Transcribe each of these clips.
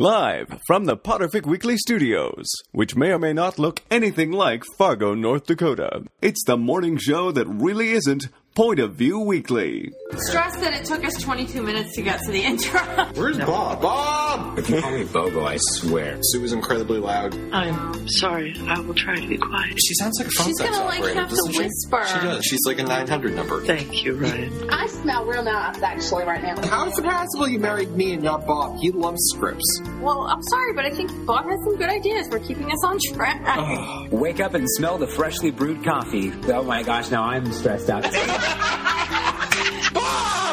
Live from the Potterfic Weekly Studios, which may or may not look anything like Fargo, North Dakota. It's the morning show that really isn't Point of View Weekly. Stressed that it took us 22 minutes to get to the intro. Where's Bob? Bob! If you call me Bogo, I swear. Sue was incredibly loud. I'm sorry. I will try to be quiet. She sounds like a phone She's sex gonna like operator, have to doesn't she? whisper. She does. She's like a 900 number. Thank you, Ryan. I smell real nuts actually right now. How is it possible you married me and not Bob? He loves scripts. Well, I'm sorry, but I think Bob has some good ideas for keeping us on track. Wake up and smell the freshly brewed coffee. Oh my gosh, now I'm stressed out.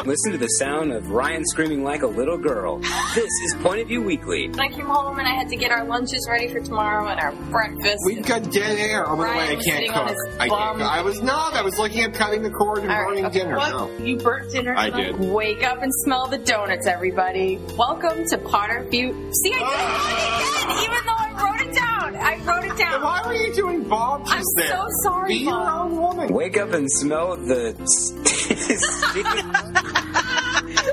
Listen to the sound of Ryan screaming like a little girl. This is Point of View Weekly. I came home and I had to get our lunches ready for tomorrow and our breakfast. We've got dead air. Oh, by the way, I Ryan can't sitting on cook. his I can't I was not. I was looking at cutting the cord and All right, burning okay, dinner. what? No. You burnt dinner? I tonight? did. Wake up and smell the donuts, everybody. Welcome to Potter View. See, I ah! did it again, even though I wrote it down. I wrote it down. why were you doing Bob just I'm there? so sorry, Be your Bob. own woman. Wake up and smell the.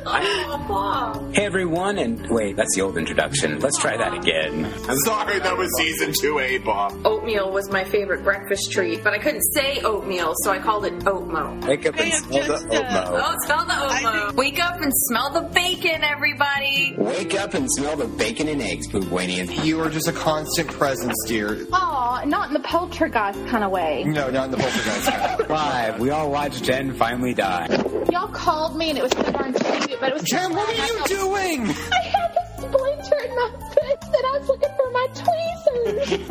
Bob. hey everyone, and wait, that's the old introduction. Let's try that again. I'm sorry, that was season 2A, Bob. Oatmeal was my favorite breakfast treat, but I couldn't say oatmeal, so I called it oatmo. Wake up and smell the uh, oatmo. Oh, smell the oatmo. Wake up and smell the bacon, everybody. Wake up and smell the bacon and eggs, Poobwanian. You are just a constant presence, dear. Aw, not in the poltergeist kind of way. No, not in the poltergeist. Kind. Live, we all watched Jen finally die. Y'all called me and it was so darn cute, but it was Jen, what are you doing? I had a splinter in my foot and I was looking for my tweezers.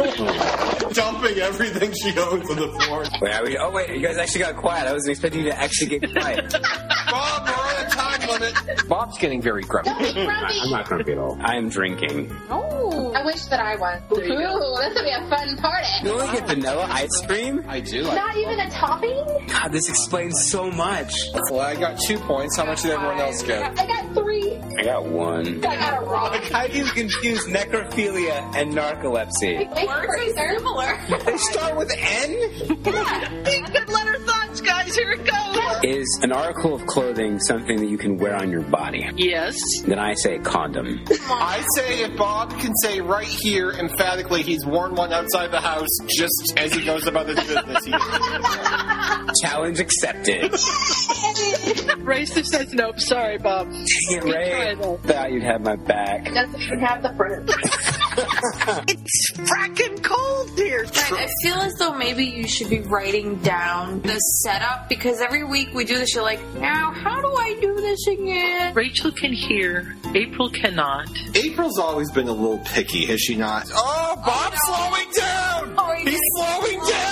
Dumping everything she owns on the floor. Wait, are we, oh wait, you guys actually got quiet. I wasn't expecting you to actually get quiet. Bob, we're on a. Bob's getting very grumpy. Don't be grumpy. I'm not grumpy at all. I am drinking. Oh, I wish that I was. Ooh, this would be a fun party. You only get vanilla ice cream? I do. I, Not even a topping? God, this explains so much. well, I got two points. How much did everyone else get? I got three. I got one. I got a rock. How do you confuse necrophilia and narcolepsy? Words are similar. They start with N? Good letter thoughts, guys. Here it goes. Is an article of clothing something that you can wear on your body? Yes. Then I say condom. I say if Bob can say right here emphatically he's worn one outside the house just as he goes about his business. Challenge accepted. Racer says nope. Sorry, Bob. Dang it, Ray. Thought you'd have my back. Doesn't even have the fruit. It's fracking cold here. I feel as though maybe you should be writing down the setup because every week we do this. You're like, now how do I do this again? Rachel can hear. April cannot. April's always been a little picky, has she not? Oh, Bob's oh, slowing down! Oh, He's slowing down!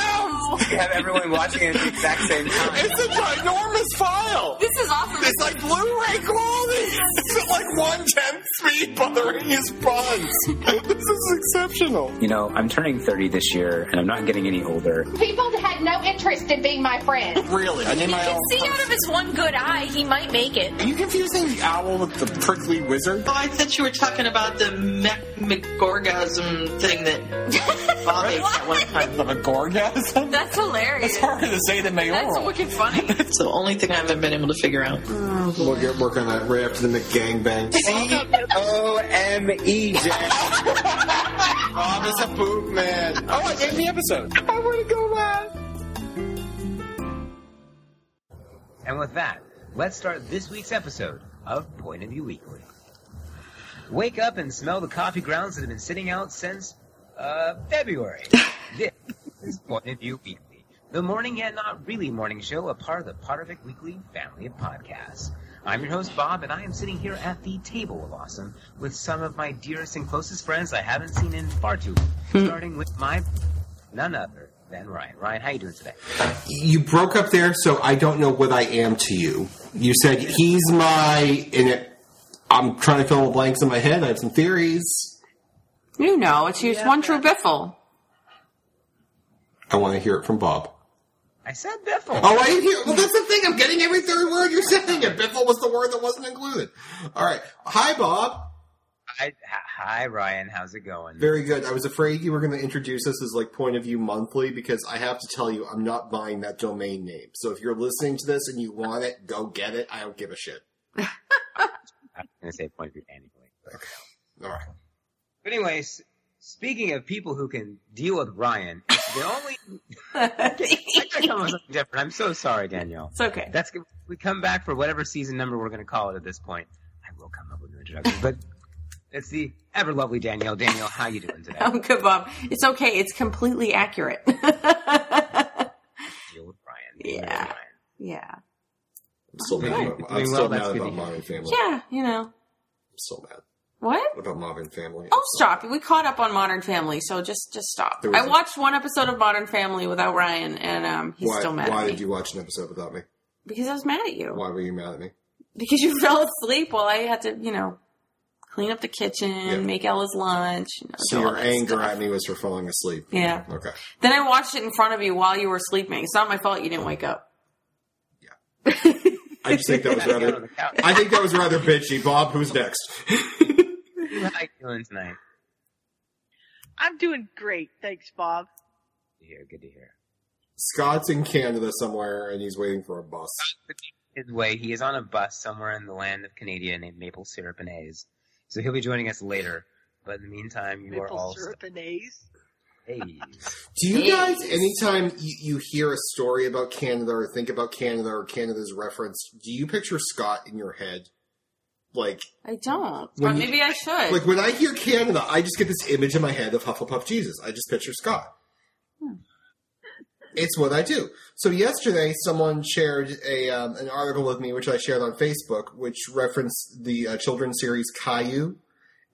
You have everyone watching it at the exact same time. It's a ginormous file! This is awesome. It's like Blu-ray quality! It's like one-tenth speed buttering his buns! this is exceptional. You know, I'm turning 30 this year, and I'm not getting any older. People had no interest in being my friend. Really? I need my own... See out of his one good eye, he might make it. Are you confusing the owl with the prickly wizard? Oh, I thought you were talking about the mech McGorgasm thing that Bob ate at one time. Of a gorgasm? That's hilarious. It's harder to say than Mayor. That's mayoral. wicked funny. It's the only thing I haven't been able to figure out. Oh, we'll get work on that right after the McGangbang. O-M-E, Jen. Bob oh, is a poop man. Oh, I named the episode. I want to go last. And with that, let's start this week's episode of Point of View Weekly. Wake up and smell the coffee grounds that have been sitting out since, uh, February. this is Point of View Weekly, the morning yet not really morning show, a part of the Pottervic Weekly family of podcasts. I'm your host, Bob, and I am sitting here at the table of awesome with some of my dearest and closest friends I haven't seen in far too long, starting with my none other than Ryan. Ryan, how you doing today? You broke up there, so I don't know what I am to you. You said he's my, and it, I'm trying to fill in the blanks in my head. I have some theories. You know, it's just one true biffle. I want to hear it from Bob. I said Biffle. Oh, I didn't hear. Well, that's the thing. I'm getting every third word you're saying. And Biffle was the word that wasn't included. All right. Hi, Bob. Hi, hi, Ryan. How's it going? Very good. I was afraid you were going to introduce us as like point of view monthly because I have to tell you, I'm not buying that domain name. So if you're listening to this and you want it, go get it. I don't give a shit. I'm going to say point of view annually. All right. But anyways, speaking of people who can deal with Ryan, it's the only. I gotta come up with something different. I'm so sorry, Danielle. It's okay. That's. We come back for whatever season number we're going to call it at this point. I will come up with an introduction, but it's the ever lovely Danielle. Danielle, how you doing today? I'm good, Bob. It's okay. It's completely accurate. Deal with Ryan. Deal with Yeah. Yeah. I'm still mad. Right. About, Doing I'm well, still mad about to hear. Modern Family. Yeah, you know. I'm so mad What? about Modern Family. Oh, stop! We caught up on Modern Family, so just just stop. There was I a- watched one episode of Modern Family without Ryan, and um, he's Why, still mad why at me did you watch an episode without me? because I was mad at you Why were you mad at me? because you fell asleep while I had to, you know, clean up the kitchen, Yeah. make Ella's lunch. You know, So do your anger stuff. at me was for falling asleep. Yeah. Okay. Then I watched it in front of you while you were sleeping. It's not my fault you didn't wake up. Yeah. I just think that was Gotta get on rather. I think that was rather bitchy. Bob, who's next? How are you doing tonight? I'm doing great, thanks, Bob. Good to hear. Good to hear. Scott's in Canada somewhere, and he's waiting for a bus. His way. He is on a bus somewhere in the land of Canada named Maple Syrup and A's. So he'll be joining us later. But in the meantime, you are Maple all syrup and A's. A's. Do you Hey. guys, anytime you, you hear a story about Canada or think about Canada or Canada's reference, do you picture Scott in your head? Like, I don't, When but you- maybe I should. like when I hear Canada, I just get this image in my head of Hufflepuff Jesus. I just picture Scott. It's what I do. So yesterday, someone shared a um, an article with me, which I shared on Facebook, which referenced the uh, children's series Caillou.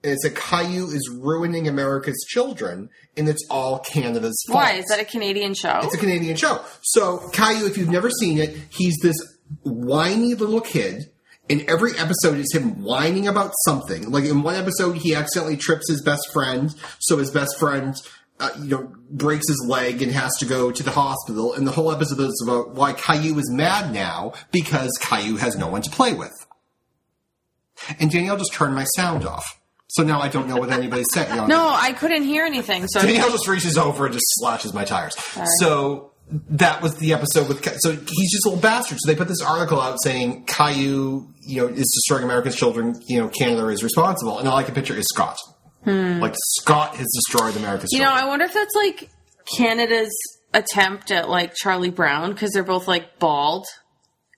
And it said Caillou is ruining America's children, and it's all Canada's fault. Why is that a Canadian show? It's a Canadian show. So Caillou, if you've never seen it, he's this whiny little kid. And every episode is him whining about something. Like in one episode, he accidentally trips his best friend, so his best friend, uh, you know, breaks his leg and has to go to the hospital. And the whole episode is about why Caillou is mad now because Caillou has no one to play with. And Danielle just turned my sound off, so now I don't know what anybody's saying. no, I couldn't hear anything. So Danielle just reaches over and just slashes my tires. So that was the episode with. So he's just a little bastard. So they put this article out saying Caillou, you know, is destroying American children. You know, Canada is responsible, and all I can picture is Scott. Like Scott has destroyed America's Hmm. You know. I wonder if that's like Canada's attempt at like Charlie Brown because they're both like bald,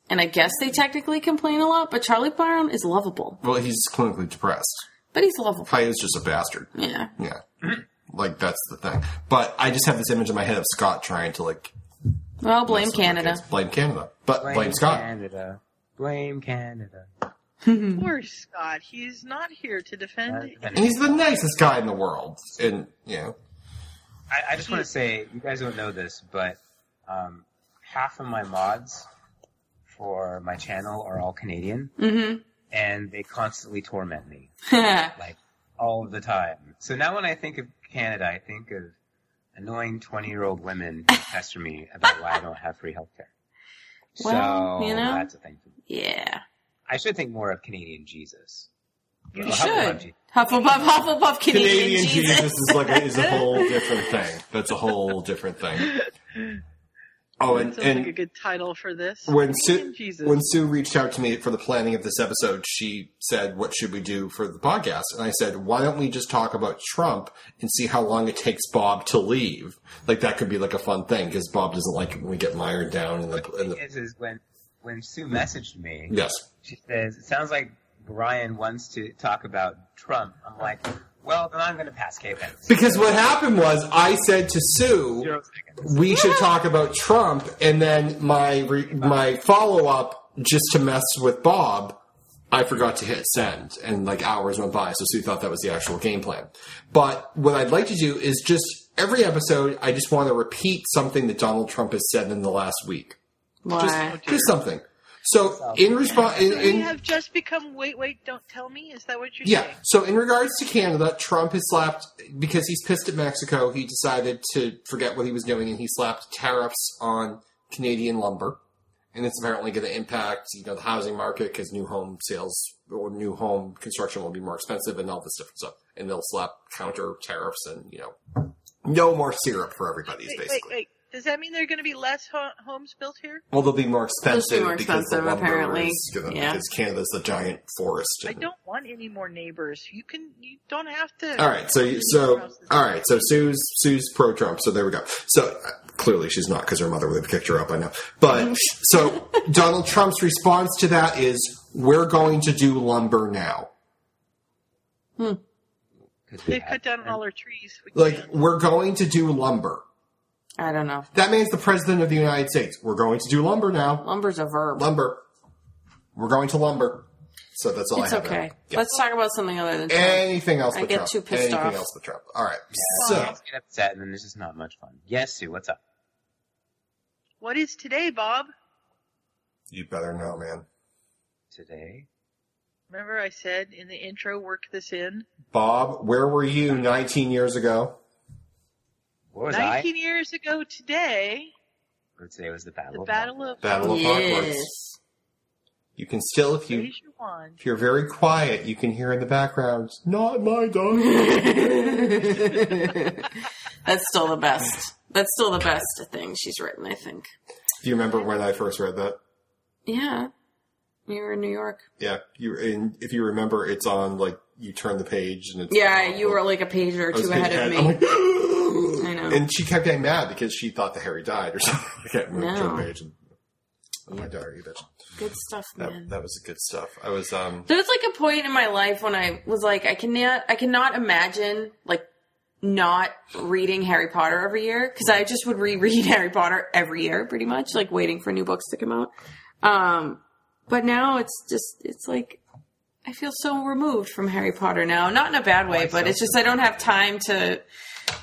and I guess they technically complain a lot. But Charlie Brown is lovable, well, he's clinically depressed. but he's lovable. Caillou's just a bastard. Yeah. Yeah, like that's the thing. But I just have this image in my head of Scott trying to like Well, blame mess Canada. kids. blame Canada, but blame, Scott. Blame Canada. Blame Canada. Poor Scott. He's not here to defend. And he's the nicest guy in the world, and you know. I, I just want to say, you guys don't know this, but um, half of my mods for my channel are all Canadian, Mm-hmm. and they constantly torment me, like all the time. So now when I think of Canada, I think of annoying twenty-year-old women who pester me about why I don't have free healthcare. Well, so you know. that's a thing. Yeah. I should think more of Canadian Jesus. You Well, should. Hufflepuff, Hufflepuff, Canadian, Canadian Jesus. Jesus is like a, is a whole different thing. That's a whole different thing. Oh, and, Sounds like a good title for this. when Sue Jesus. when Sue reached out to me for the planning of this episode, she said, "What should we do for the podcast?" And I said, "Why don't we just talk about Trump and see how long it takes Bob to leave? Like that could be like a fun thing because Bob doesn't like it when we get mired down in the, in The the is, is when when Sue messaged me, yes." she says, "It sounds like Brian wants to talk about Trump." I'm like, "Well, then I'm going to pass K Pence." Because what happened was I said to Sue, Zero seconds. we should talk about Trump, and then my re- my follow up just to mess with Bob. I forgot to hit send, and like hours went by, so Sue thought that was the actual game plan. But what I'd like to do is just every episode, I just want to repeat something that Donald Trump has said in the last week. Why? Just, just something. So in response, in, So we in, have just become wait, wait, don't tell me. Is that what you're yeah. saying? So in regards to Canada, Trump has slapped because he's pissed at Mexico. He decided to forget what he was doing, and he slapped tariffs on Canadian lumber, and it's apparently going to impact you know the housing market because new home sales or new home construction will be more expensive and all this different stuff. And they'll slap counter tariffs and you know no more syrup for everybody. is Wait, wait, basically. wait. Does that mean there are going to be less ho- homes built here? Well, they'll be more They'll be expensive more because the expensive, lumber apparently. is gonna, Yeah. because Canada's a giant forest. I don't want any more neighbors. You can. You don't have to. All right, so so all right, so Sue's Sue's pro Trump. So there we go. So uh, clearly she's not because her mother would have kicked her up by now. But so Donald Trump's response to that is, "We're going to do lumber now." They've cut down all our trees. We Like can't. we're going to do lumber. I don't know. That means the president of the United States. We're going to do lumber now. Lumber's a verb. Lumber. We're going to lumber. So that's all It's I have. okay. Yeah. Let's talk about something other than Trump. Anything else? I but get Trump. too pissed Anything off. else but Trump? All right. So, So get upset, and then this is not much fun. Yes, Sue, what's up? What is today, Bob? you better know, man. Today? Remember I said in the intro, work this in. Bob, where were you 19 years ago? What was 19 years ago today, I? Or today was the battle. the of Battle of Battle of Hogwarts. You can still, if you Raise your wand. if you're very quiet, you can hear in the background. Not my dog. That's still the best. That's still the best thing she's written, I think. Do you remember when I first read that? Yeah. You were in New York. Yeah, you. And if you remember, it's on like you turn the page and it's Yeah, you were like a page or two ahead of thinking- me. I'm like, I know. And she kept getting mad because she thought that Harry died or something. I can't remember No. the page. And, oh my diary, bitch. Good stuff, man. That, that was good stuff. I was um. There was like a point in my life when I was like, I cannot, I cannot imagine like not reading Harry Potter every year because I just would reread Harry Potter every year, pretty much, like waiting for new books to come out. Um, but now it's just, it's like I feel so removed from Harry Potter now. Not in a bad way, but it's just I don't have time to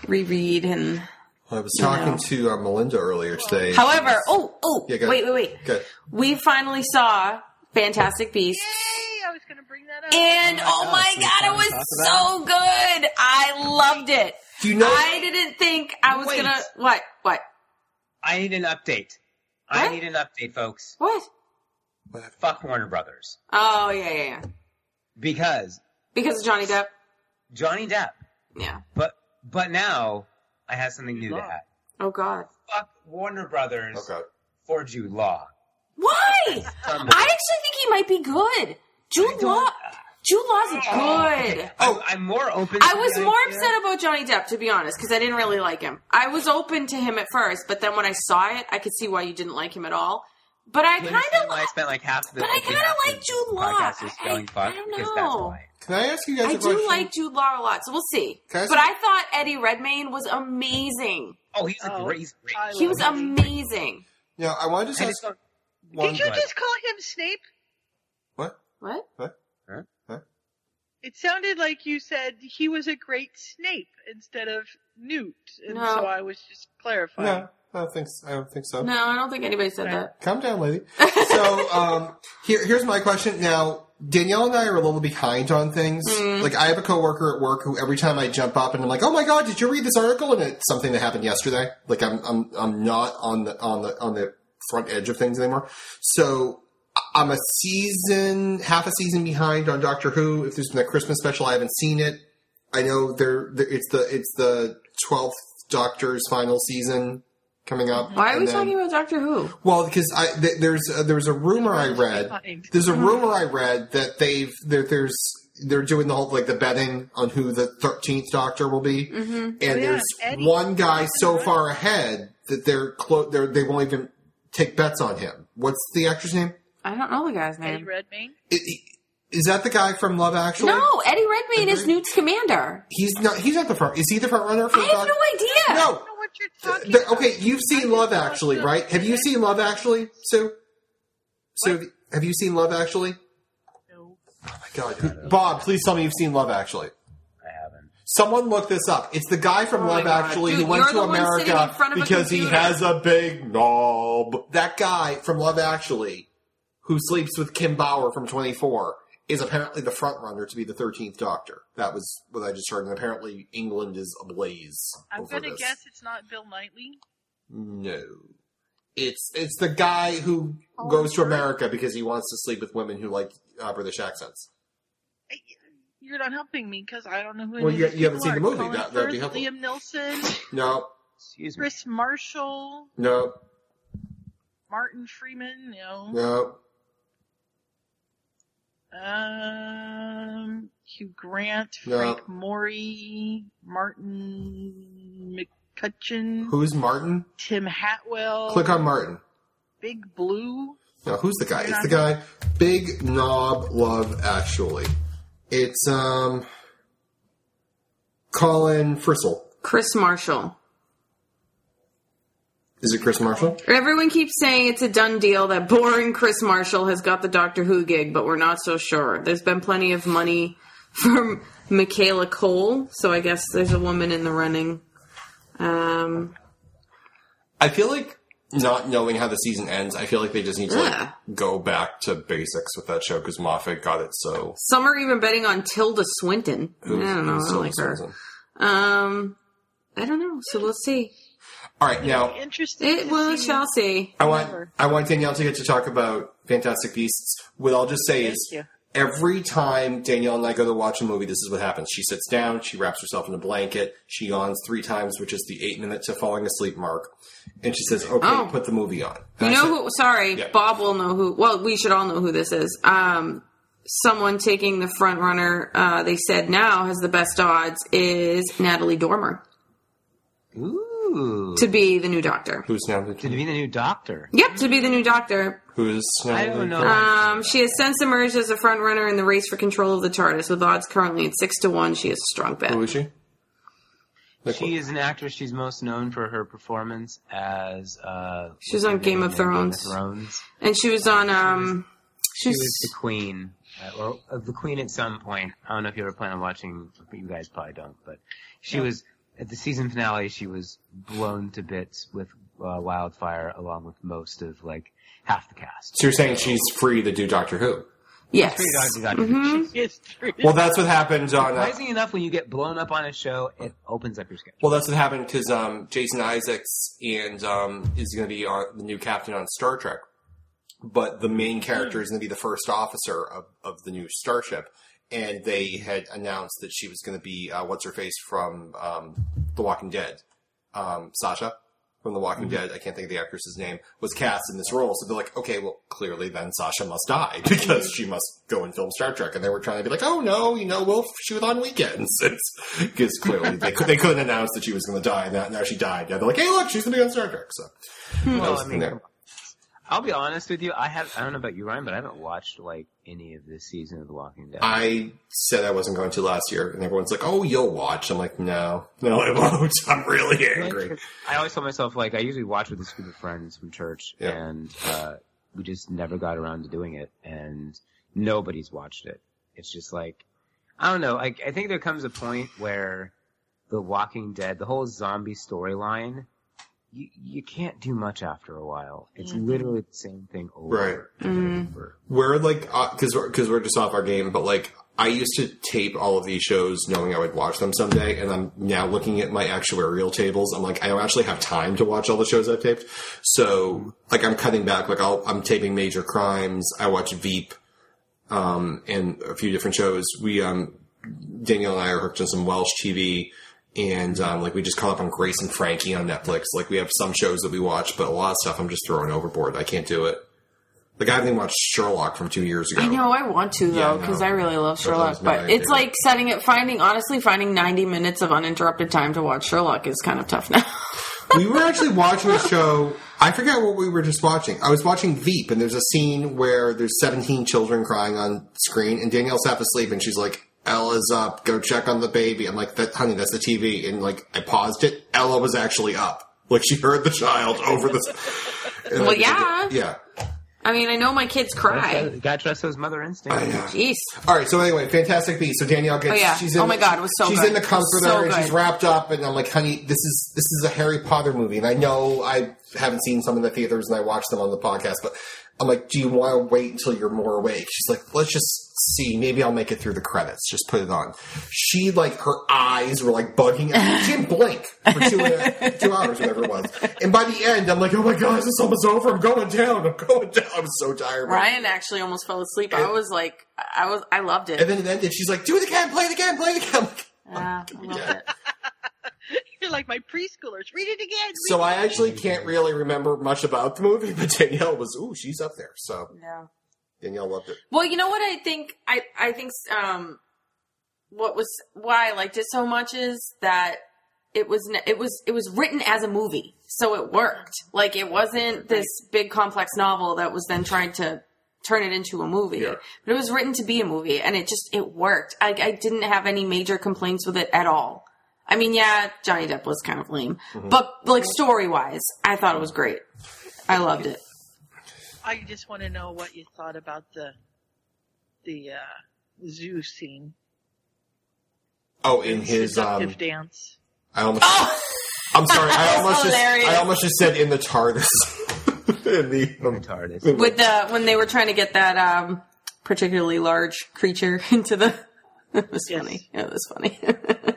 reread and. I was talking know. to uh, Melinda earlier today. However, oh, oh, Yeah, go wait, ahead. wait, wait. Good. We finally saw Fantastic Beasts. Yay! I was going to bring that up. And oh my god, it was so good. I loved it. Do you know? I didn't think I was Wait. gonna what? What? I need an update. I What? need an update, folks. What? Fuck Warner Brothers. Oh yeah, yeah, yeah. Because Because of Johnny Depp. Johnny Depp. Yeah. But but now I have something new to add. Oh god. Fuck Warner Brothers Oh God. for Jude Law. Why? I actually think he might be good. Jude Law. Jude Law's oh. good. Oh, I'm more open. I to was more idea- upset about Johnny Depp, to be honest, because I didn't really like him. I was open to him at first, but then when I saw it, I could see why you didn't like him at all. But I kind of why I spent like half the. But I kinda half like of Jude Law. Podcast is I- spelling fuck I don't because that's know. why. Can I ask you guys I a do question? like Jude Law a lot, so we'll see. Can I But I thought Eddie Redmayne was amazing. Oh, he's a Oh, great. He's great. He was him. amazing. Yeah, I wanted to just I ask just. Did you just call him Snape? What? What? What? Huh? Huh? It sounded like you said he was a great Snape instead of Newt, and No. so I was just clarifying. No, I don't think. So. I don't think so. No, I don't think anybody said that. Calm down, lady. so, um, here, here's my question. Now, Danielle and I are a little behind on things. Mm. Like, I have a coworker at work who every time I jump up and I'm like, "Oh my god, did you read this article?" and it's something that happened yesterday. Like, I'm, I'm, I'm not on the, on the, on the front edge of things anymore. So, I- I'm a season, half a season behind on Doctor Who. If there's been a Christmas special, I haven't seen it. I know there, there it's the, it's the twelfth Doctor's final season coming up. Why are we then- talking about Doctor Who? well, because I th- there's uh, there was a rumor I read. There's a rumor I read that they've there, there's they're doing the whole like the betting on who the thirteenth Doctor will be, Mm-hmm. and Oh, yeah, there's Eddie. one guy so far ahead that they're clo- they're they won't even take bets on him. What's the actor's name? I don't know the guy's name. Eddie name. Redmayne. I- I- Is that the guy from Love Actually? No, Eddie Redmayne is Newt Scamander. he's not. He's not the front. Is he the front runner for I the have Doctor? no idea. I No. don't know what you're talking The- about. okay, you've seen just Love Actually, the- right? Have you seen Love Actually, Sue? Sue, have you seen Love Actually? No. Oh my God, Bob, please tell me you've seen Love Actually. I haven't. Someone look this up. It's the guy from Oh Love Actually Dude, who went to the one sitting in America front of a because he has a big knob. That guy from Love Actually, who sleeps with Kim Bauer from 24, is apparently the front runner to be the 13th Doctor. That was what I just heard, and apparently England is ablaze I'm gonna guess it's not Bill Knightley. No. It's it's the guy who Oh, goes to. America because he wants to sleep with women who like uh, British accents. You're not helping me because I don't know who. Well, any you- you haven't people seen the movie. Colin That- that'd be helpful. Liam Neeson. No, excuse me. Kris Marshall, No, Martin Freeman, no. no. Um, Hugh Grant, No. Frank Morey, Martin McCutcheon, Who's Martin? Tim Hatwell. Click on Martin. Big Blue. No, who's the guy? It's the guy. Big Knob Love Actually. It's um Colin Frissell. Kris Marshall. Is it Kris Marshall? Everyone keeps saying it's a done deal that boring Kris Marshall has got the Doctor Who gig, but we're not so sure. There's been plenty of money from Michaela Coel, so I guess there's a woman in the running. Um, I feel like not knowing how the season ends, I feel like they just need to Yeah. like go back to basics with that show because Moffat got it so. some are even betting on Tilda Swinton. I don't know. I don't like so- her. Um, I don't know. So we'll see. All right, now Interesting. It will see. shall see. I want I want Danielle to get to talk about Fantastic Beasts. What I'll just say is you. every time Danielle and I go to watch a movie, this is what happens. She sits down, she wraps herself in a blanket, she yawns three times, which is the eight minute to falling asleep mark, and she says, "Okay, Oh. put the movie on." You know it. who? Sorry, Yeah. Bob will know who. Well, we should all know who this is. Um, someone taking the front runner. Uh, they said now has the best odds is Natalie Dormer Ooh. To be the new Doctor. Who's now the To be the new doctor. Yep, to be the new Doctor. Who's now I don't the- know. Um, she has since emerged as a front runner in the race for control of the TARDIS, with odds currently at six to one. She is a strong bet. Who is she? Like, She is an actress. She's most known for her performance as. Uh, She was on Game of Thrones. Game of Thrones. And she was on. Um, She she's was the queen, uh, or uh, the queen at some point. I don't know if you ever plan on watching. You guys probably don't, but she was at the season finale. She was blown to bits with uh, wildfire, along with most of like half the cast. So you're saying she's free to do Doctor Who? yes. Pretty Doctor Doctor. Mhm. It's true. Well, that's what happened on. Uh, Surprisingly enough, when you get blown up on a show, it opens up your schedule. well, that's what happened because um, Jason Isaacs and um, is going to be on, the new captain on Star Trek, but the main character is going to be the first officer of, of the new starship, and they had announced that she was going to be uh, what's her face from um, The Walking Dead, um, Sasha from The Walking Dead. I can't think of the actress's name was cast in this role, so they're like, okay, well, clearly then Sasha must die because she must go and film Star Trek, and they were trying to be like, oh no, you know, we'll shoot on weekends because clearly they, could, they couldn't announce that she was going to die, and now, now she died. Now they're like, hey, look, she's going to be on Star Trek. So Well, I mean, there. I'll be honest with you. I have. I don't know about you, Ryan, but I haven't watched like any of this season of The Walking Dead. I said I wasn't going to last year, and everyone's like, "Oh, you'll watch." I'm like, "No, no, I won't. I'm really angry." I always tell myself like I usually watch with this group of friends from church, Yeah. and uh, we just never got around to doing it, and nobody's watched it. It's just like I don't know. I, I think there comes a point where The Walking Dead, the whole zombie storyline, you you can't do much after a while. It's literally the same thing over Right. and over. We're like, because we're, cause we're just off our game, but like, I used to tape all of these shows knowing I would watch them someday, and I'm now looking at my actuarial tables. I'm like, I don't actually have time to watch all the shows I've taped. So, like, I'm cutting back. Like, I'll, I'm taping Major Crimes. I watch Veep, um, and a few different shows. We, um, Danielle and I are hooked on some Welsh TV. And um, like we just caught up on Grace and Frankie on Netflix. Like we have some shows that we watch, but a lot of stuff I'm just throwing overboard. I can't do it. Like I haven't even watched Sherlock from two years ago. I know I want to though because know. I really love Sherlock. But it's like setting it, finding honestly finding ninety minutes of uninterrupted time to watch Sherlock is kind of tough now. we were actually watching a show. I forget what we were just watching. I was watching Veep, and there's a scene where there's 17 children crying on screen, and Danielle's half asleep, and she's like, "Ella's up. Go check on the baby." I'm like, that, "Honey, that's the TV." And like, I paused it. Ella was actually up. Like she heard the child over the. Well, I yeah. yeah. I mean, I know my kids cry. Gotta trust those mother instincts. I know. Jeez. All right, so anyway, Fantastic Beast. So Danielle gets. Oh, yeah. She's in, Oh, my God, it was so She's good. in the It was comforter so and she's wrapped up, and I'm like, honey, this is this is a Harry Potter movie, and I know I haven't seen some in the theaters, and I watched them on the podcast, but I'm like, do you want to wait until you're more awake? She's like, let's just see. Maybe I'll make it through the credits. Just put it on. She like her eyes were like bugging. out. She didn't blink for two and a, two hours, whatever it was. And by the end, I'm like, oh my god, is this almost over? I'm going down. I'm going down. I was so tired. Ryan actually almost fell asleep. I was like, I was, I loved it. And then it ended. She's like, do it again, play it again, play it again. I'm like, Yeah, I loved Yeah. it. You're like, my preschoolers. Read it again. So I actually can't really remember much about the movie, but Danielle was, ooh, she's up there. So Yeah. Danielle loved it. Well, you know what I think I I think um what was why I liked it so much is that it was it was it was written as a movie. So it worked. Like it wasn't this big complex novel that was then trying to turn it into a movie. Yeah. But it was written to be a movie and it just it worked. I I didn't have any major complaints with it at all. I mean, yeah, Johnny Depp was kind of lame, but like story wise, I thought it was great. I loved it. I just want to know what you thought about the the uh, zoo scene. Oh, in his, seductive um, dance. I almost, I'm sorry, I almost just. I almost just said in the TARDIS. in the, um, TARDIS. with the when they were trying to get that um particularly large creature into the it was Yes. funny it was funny I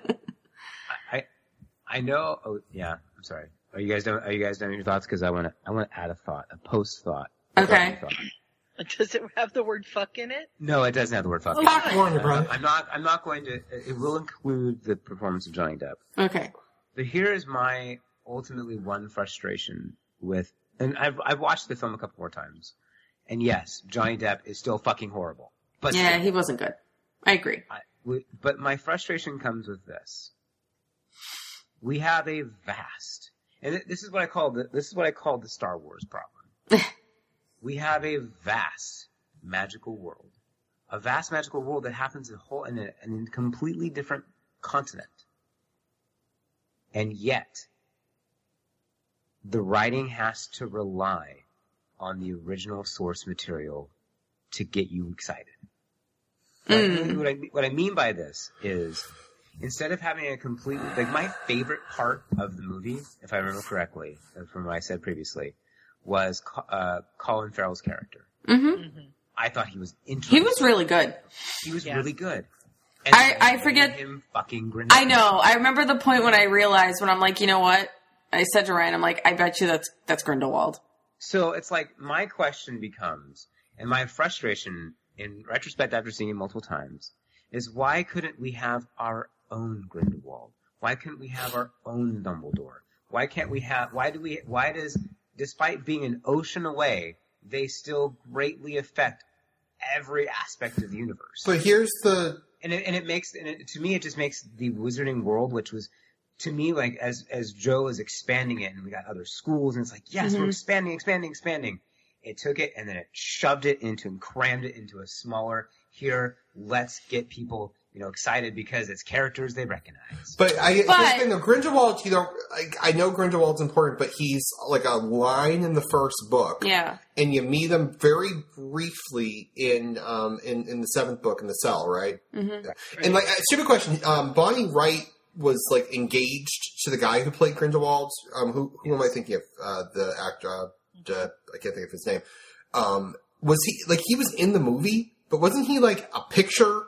I know. Oh yeah. I'm sorry. Are you guys done? Are you guys done with your thoughts? Because I want to. I want to add a thought, a post thought. Okay. Does it have the word "fuck" in it? No, it doesn't have the word fuck. Fuck. Warner Uh, Brothers. I'm not. I'm not going to. It will include the performance of Johnny Depp. okay But here is my ultimately one frustration with, and I've I've watched the film a couple more times, and yes, Johnny Depp is still fucking horrible. But yeah still, he wasn't good i agree I, we, but my frustration comes with this. We have a vast, and this is what I call the, this is what I call the Star Wars problem. we have a vast magical world, a vast magical world that happens in a whole in a, in a completely different continent, and yet the writing has to rely on the original source material to get you excited. What, I mean, hmm. what, I, what I mean by this is instead of having a complete like my favorite part of the movie, if I remember correctly, uh, from what I said previously, was uh, Colin Farrell's character. hmm I thought he was interesting. he was really good he was Yeah. really good. And I- I forget- him fucking grin. i know i remember the point when i realized when i'm like you know what i said to ryan i'm like i bet you that's that's grindelwald So it's like my question becomes, and my frustration in retrospect after seeing it multiple times, is why couldn't we have our own Grindelwald? Why couldn't we have our own Dumbledore? Why can't we have? Why do we? Why does, despite being an ocean away, they still greatly affect every aspect of the universe? but here's the, and it, and it makes and it, to me it just makes the wizarding world which was to me like as as Jo is expanding it and we got other schools and it's like yes we're mm-hmm. expanding expanding expanding it took it and then it shoved it into and crammed it into a smaller here let's get people you know excited because it's characters they recognize but I, But- here's the thing though, Grindelwald, you know, I, I know Grindelwald's important, but he's like a line in the first book. yeah and you meet him very briefly in um in, in the seventh book in the cell, right? hmm And like, a stupid question. Um, Bonnie Wright was like engaged to the guy who played Grindelwald. Um, who who am I thinking of? Uh, the actor. Uh, the- I can't think of his name. Um, was he like he was in the movie, but wasn't he like a picture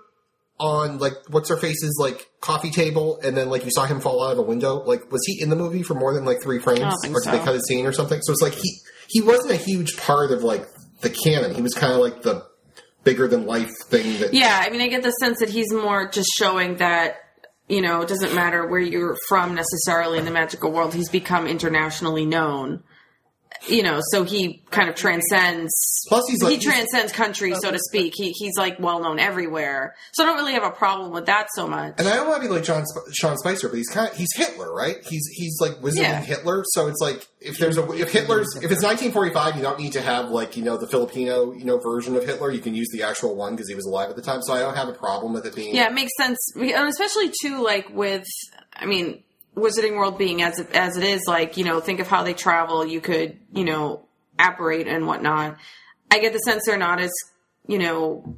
on like what's her face's like coffee table, and then like you saw him fall out of a window? Like, was he in the movie for more than like three frames, I don't think or did they cut a scene or something? So it's like he he wasn't a huge part of like the canon. He was kind of like the bigger than life thing that Yeah, I mean, I get the sense that he's more just showing that, you know, it doesn't matter where you're from necessarily in the magical world. He's become internationally known. You know, so he kind of transcends. Plus, he's like he he's- transcends country, so to speak. He, he's like well known everywhere. So I don't really have a problem with that so much. And I don't want to be like John Sp- Sean Spicer, but he's kind of, he's Hitler, right? He's he's like wizarding Yeah. Hitler. So it's like if there's a if Hitler's if it's 1945, you don't need to have like you know the Filipino you know version of Hitler. You can use the actual one because he was alive at the time. So I don't have a problem with it being Yeah, it makes sense, and especially too, like with, I mean, Wizarding World being as it, as it is, like you know, think of how they travel. You could, you know, apparate and whatnot. I get the sense they're not as, you know,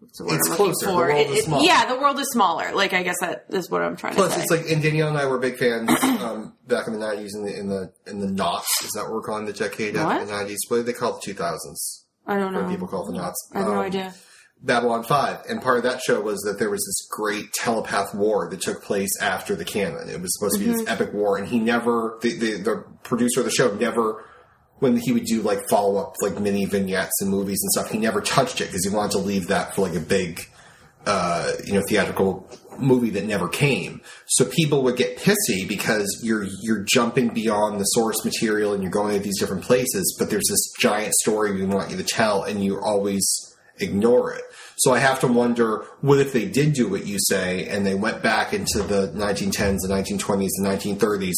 what's the word It's I'm closer. The for? world It- is it- yeah, the world is smaller. Like I guess that is what I'm trying Plus, to say. Plus, it's like and Danielle and I were big fans um, back in the 90s in the in the in the knots. Is that what we're calling the decade What? of the 90s? What do they call the 2000s? I don't know. people call the knots. I have no Um, idea. Babylon 5. And part of that show was that there was this great telepath war that took place after the canon. It was supposed to be Mm-hmm. this epic war, and he never, the, the, the producer of the show never, when he would do like follow up, like mini vignettes and movies and stuff, he never touched it because he wanted to leave that for like a big, uh, you know, theatrical movie that never came. So people would get pissy because you're you're jumping beyond the source material and you're going to these different places, but there's this giant story we want you to tell and you always ignore it. So I have to wonder what if they did do what you say and they went back into the 1910s, the 1920s, the 1930s,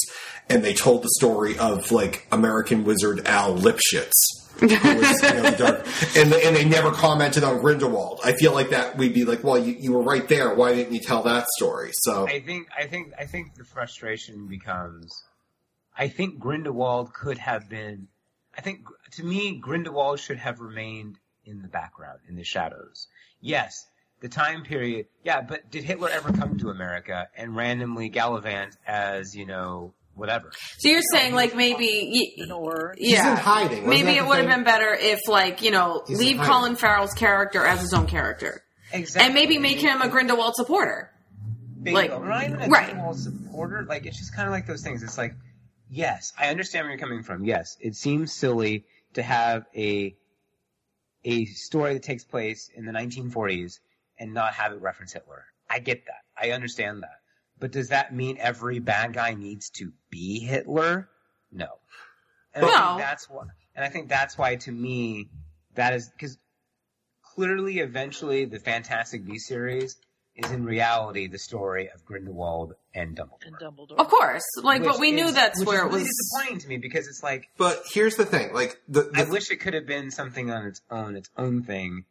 and they told the story of like American wizard Al Lipschitz. was, you know, and, and they never commented on Grindelwald. I feel like that we'd be like, well, you, you were right there. Why didn't you tell that story? So I think I think I think the frustration becomes I think Grindelwald could have been I think to me Grindelwald should have remained in the background in the shadows. Yes, the time period. Yeah, but did Hitler ever come to America and randomly gallivant as, you know, whatever? So you're saying like maybe y- Or he's in hiding. Wasn't Maybe that it the would have thing? been better if, like, you know, He's in leave hiding. Colin Farrell's character as his own character, Exactly. and maybe make him a Grindelwald supporter. Bingo. like, not even a right. Grindelwald supporter. Like it's just kind of like those things. It's like, yes, I understand where you're coming from. Yes, it seems silly to have a a story that takes place in the 1940s and not have it reference Hitler. I get that. I understand that. But does that mean every bad guy needs to be Hitler? No. And I No. think that's why. And I think that's why, to me, that is because clearly, eventually, the Fantastic Beasts series is in reality the story of Grindelwald and Dumbledore. and Dumbledore. Of course, like, Which but we knew that's which where is it really was. disappointing to me because it's like But here's the thing: like the, the I wish it could have been something on its own, its own thing.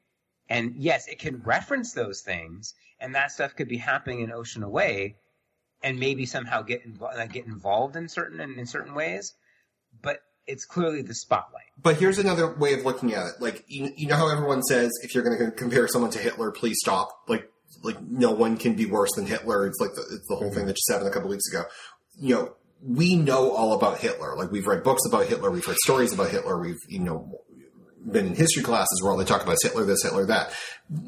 And yes, it can reference those things, and that stuff could be happening in Ocean Away, and maybe somehow get involved, like get involved in certain in, in certain ways. But it's clearly the spotlight. But here's another way of looking at it. Like you, you know how everyone says if you're going to compare someone to Hitler, please stop. Like like no one can be worse than Hitler. It's like the, it's the whole thing mm-hmm. that you said a couple weeks ago. You know, we know all about Hitler. Like we've read books about Hitler, we've read stories about Hitler, we've you know been in history classes where all they talk about is Hitler this, Hitler that.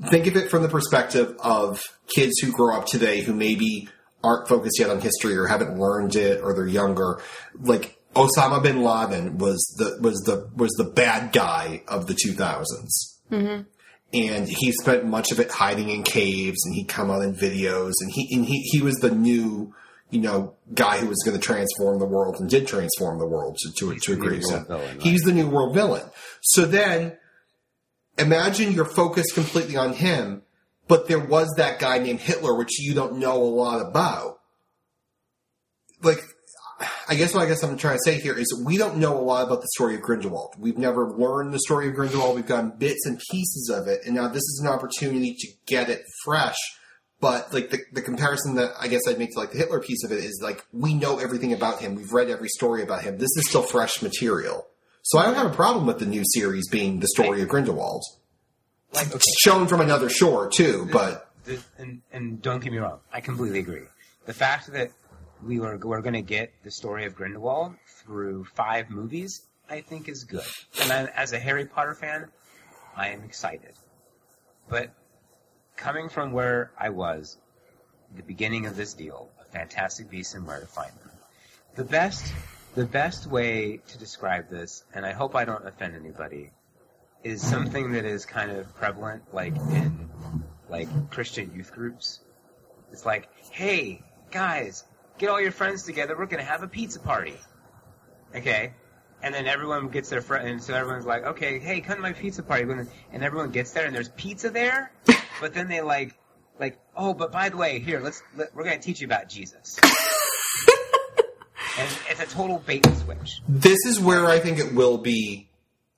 Think of it from the perspective of kids who grow up today who maybe aren't focused yet on history or haven't learned it or they're younger. Like Osama bin Laden was the was the was the bad guy of the 2000s. And he spent much of it hiding in caves, and he'd come out in videos, and he and he, he was the new, you know, guy who was going to transform the world and did transform the world to to, to a great extent. villain, right? He's the new world villain. So then, imagine you're focused completely on him, but there was that guy named Hitler, which you don't know a lot about. Like, I guess what I guess I'm trying to say here is we don't know a lot about the story of Grindelwald. We've never learned the story of Grindelwald. We've gotten bits and pieces of it, and now this is an opportunity to get it fresh. But like the, the comparison that I guess I'd make to like the Hitler piece of it is like we know everything about him. We've read every story about him. This is still fresh material. So I don't have a problem with the new series being the story of Grindelwald. Like okay, It's shown from another shore too, but and and don't get me wrong, I completely agree. The fact that we were we're going to get the story of Grindelwald through five movies, I think is good. And I, as a Harry Potter fan, I am excited. But coming from where I was, the beginning of this deal, of Fantastic Beasts and Where to Find Them, the best the best way to describe this, and I hope I don't offend anybody, is something that is kind of prevalent, like in like Christian youth groups. It's like, hey, guys, get all your friends together. We're gonna have a pizza party. Okay, and then everyone gets their friend, and so everyone's like, okay, hey, come to my pizza party. And everyone gets there, and there's pizza there. but then they like, like, oh, but by the way, here, let's let, we're gonna teach you about Jesus. and it's a total bait and switch. this is where I think it will be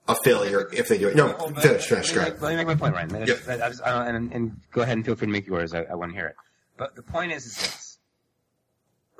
a failure if they do it. No, Hold on, finish, let finish, me make-. Let me make my point, Ryan. I. I was- I and, and go ahead and feel free to make yours. I, I want to hear it. But the point is, is this: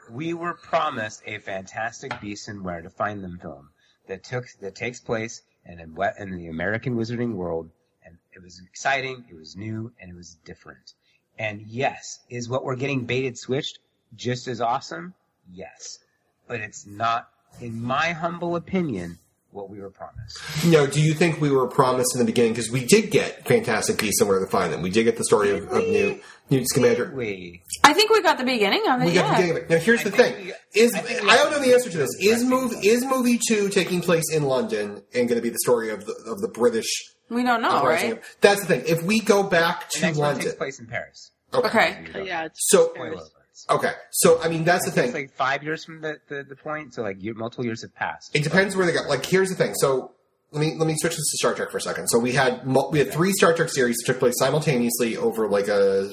we were promised a Fantastic Beasts and Where to Find Them film that took that takes place in in the American Wizarding world, and it was exciting, it was new, and it was different. And yes, is what we're getting baited switched just as awesome? Yes, but it's not, in my humble opinion, what we were promised. No, do you think we were promised in the beginning? Because we did get Fantastic Beasts and Where to Find Them. We did get the story of, of Newt, Newt Scamander. We I think we got the beginning of it. We got yeah. the beginning of it. Now, here's the I think thing: we- is I I, don't know the answer to this. Is address movie is movie two taking place in London and going to be the story of the of the British? We don't know, uprising? right? That's the thing. If we go back The to next one London, takes place in Paris. Okay. Yeah, it's So spoilers. Okay, so I mean that's the I think thing. It's like five years from the, the, the point, so like year, multiple years have passed. It depends where they go. Like, here's the thing. So let me let me switch this to Star Trek for a second. So we had we had three Star Trek series that took place simultaneously over like a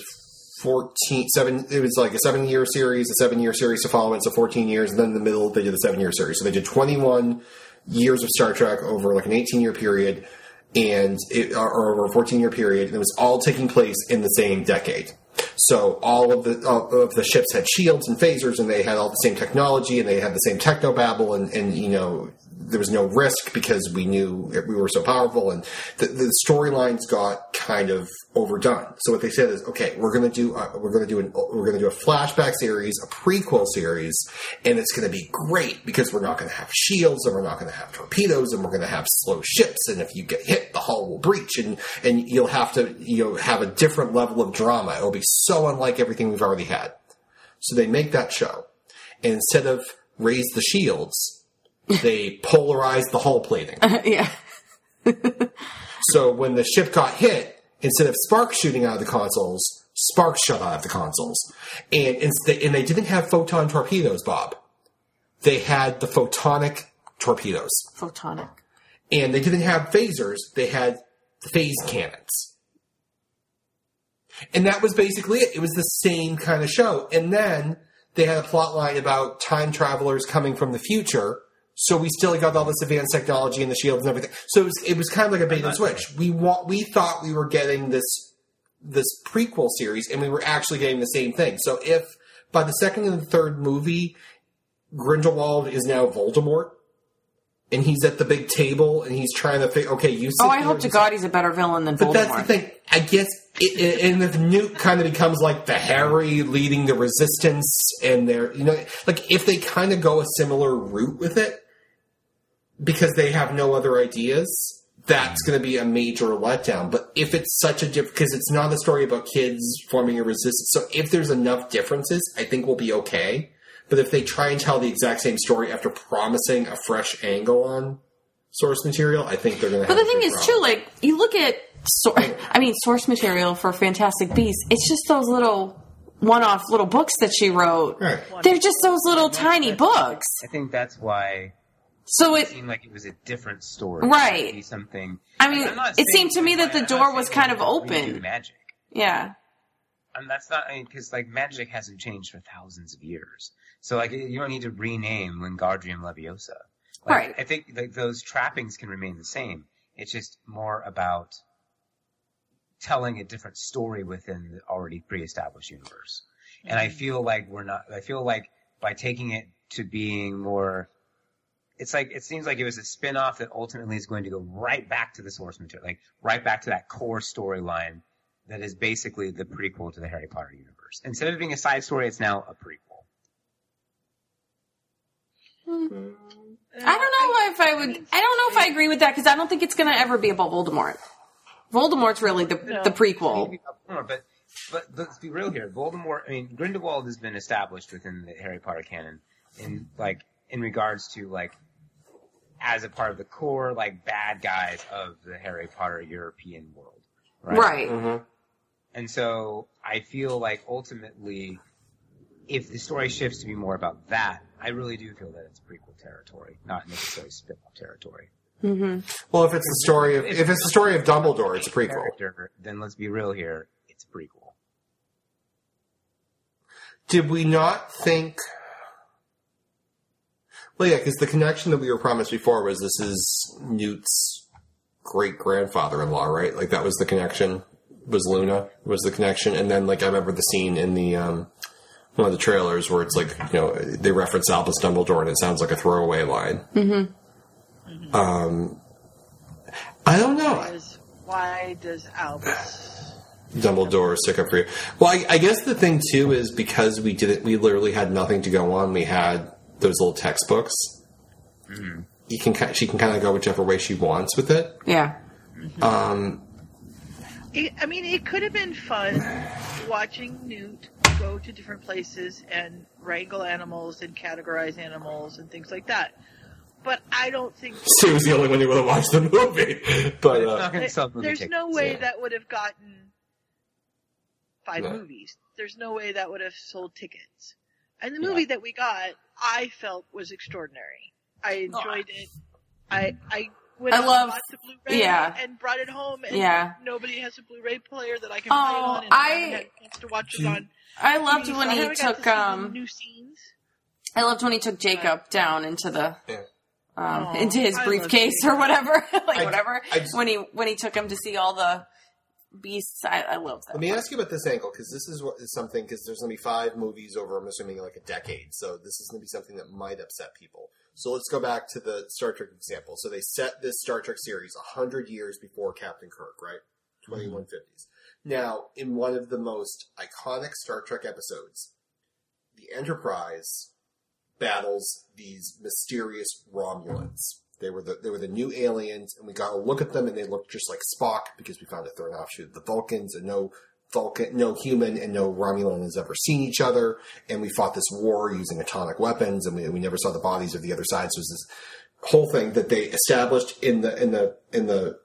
14 seven it was like a seven year series a seven year series to follow it so 14 years and then in the middle they did the seven year series so they did 21 years of star trek over like an 18 year period and it, or over a 14 year period and it was all taking place in the same decade so all of the uh, of the ships had shields and phasers, and they had all the same technology, and they had the same techno babble, and, and you know there was no risk because we knew we were so powerful, and the, the storylines got kind of overdone. So what they said is, okay, we're going to do uh, we're going to do an we're going to do a flashback series, a prequel series, and it's going to be great because we're not going to have shields, and we're not going to have torpedoes, and we're going to have slow ships, and if you get hit, the hull will breach, and and you'll have to you know have a different level of drama. It'll be so unlike everything we've already had. So they make that show, and instead of raise the shields, they polarized the hull plating. yeah. So when the ship got hit, instead of sparks shooting out of the consoles, sparks shot out of the consoles, and instead, and they didn't have photon torpedoes, Bob. They had the photonic torpedoes, Photonic. and they didn't have phasers. They had phase cannons, and that was basically it. It was the same kind of show, and then they had a plot line about time travelers coming from the future. So we still got all this advanced technology and the shields and everything. So it was, it was kind of like a bait and switch. We wa- we thought we were getting this this prequel series, and we were actually getting the same thing. So if by the second and the third movie, Grindelwald is now Voldemort, and he's at the big table and he's trying to think, okay, you. Oh, I hope to God he's a better villain than but Voldemort. that's the thing. I guess, it, it, and if Newt kind of becomes like the Harry leading the resistance, and they're you know, like if they kind of go a similar route with it, because they have no other ideas, that's going to be a major letdown. But if it's such a different, because it's not a story about kids forming a resistance, so if there's enough differences, I think we'll be okay. But if they try and tell the exact same story after promising a fresh angle on source material, I think they're going to. But the thing is, too, like you look at, sor- I mean, source material for Fantastic Beasts. It's just those little one-off little books that she wrote. Right. They're just those little tiny books. I think that's why So it it, seemed like it was a different story. Right. Something. I mean, it saying- seemed to me that the I'm door was kind of open. Magic. Yeah. And that's not because like magic hasn't changed for thousands of years. So like you don't need to rename Wingardium Leviosa. Like, Right. I think like those trappings can remain the same. It's just more about telling a different story within the already pre-established universe. And I mm-hmm. feel like we're not. I feel like by taking it to being more. It's like it seems like it was a spin-off that ultimately is going to go right back to the source material, like right back to that core storyline that is basically the prequel to the Harry Potter universe. Instead of being a side story, it's now a prequel. Hmm. I don't know if I would. I don't know if I agree with that because I don't think it's going to ever be about Voldemort. Voldemort's really the the prequel. But but let's be real here. Voldemort. I mean, Grindelwald has been established within the Harry Potter canon in like in regards to like as a part of the core like bad guys of the Harry Potter European world, right? Right. Mm-hmm. And so I feel like ultimately, if the story shifts to be more about that, I really do feel that it's prequel territory, not necessarily spin-off territory. Mm-hmm. Well, if it's the story of if it's the story of Dumbledore, it's a prequel. Then let's be real here, it's a prequel. Did we not think? Well, yeah, because the connection that we were promised before was this is Newt's great grandfather-in-law, right? Like that was the connection. Was Luna was the connection, and then like I remember the scene in the um, one of the trailers where it's like you know they reference Albus Dumbledore, and it sounds like a throwaway line. Mm-hmm. Um, I don't know. Is why does Albus? Dumbledore stick up for you. Well, I, I guess the thing too is because we didn't, we literally had nothing to go on. We had those little textbooks. You can, she can kind of go whichever way she wants with it. Yeah. Um, It, I mean, it could have been fun watching Newt go to different places and wrangle animals and categorize animals and things like that. But I don't think she was the only one who would have watched the movie, but uh, not going to sell movie there's no way yeah. that would have gotten five Yeah. movies. There's no way that would have sold tickets. And the movie that we got, I felt was extraordinary. I enjoyed it. I I went I out and love- bought the Blu-ray yeah. and brought it home. And Yeah. nobody has a Blu-ray player that I can Oh, play it on. And I- haven't had a chance to watch it on. I loved TV, when so he haven't to took um new scenes. I loved when he took Jacob down into the Yeah. um Aw, into his I briefcase or whatever. like I- whatever. I just- when he when he took him to see all the beasts, I, I loved that. Let me ask you about this angle because this is what is something because there's going to be five movies over. I'm assuming like a decade, so this is going to be something that might upset people. So let's go back to the Star Trek example. So they set this Star Trek series hundred years before Captain Kirk, right? Mm-hmm. 2150s. Now, in one of the most iconic Star Trek episodes, the Enterprise battles these mysterious Romulans. They were the they were the new aliens, and we got a look at them, and they looked just like Spock because we found they're an offshoot of the Vulcans, and no Vulcan, no human, and no Romulan has ever seen each other. And we fought this war using atomic weapons, and we, we never saw the bodies of the other side. So it was this whole thing that they established in the in the in the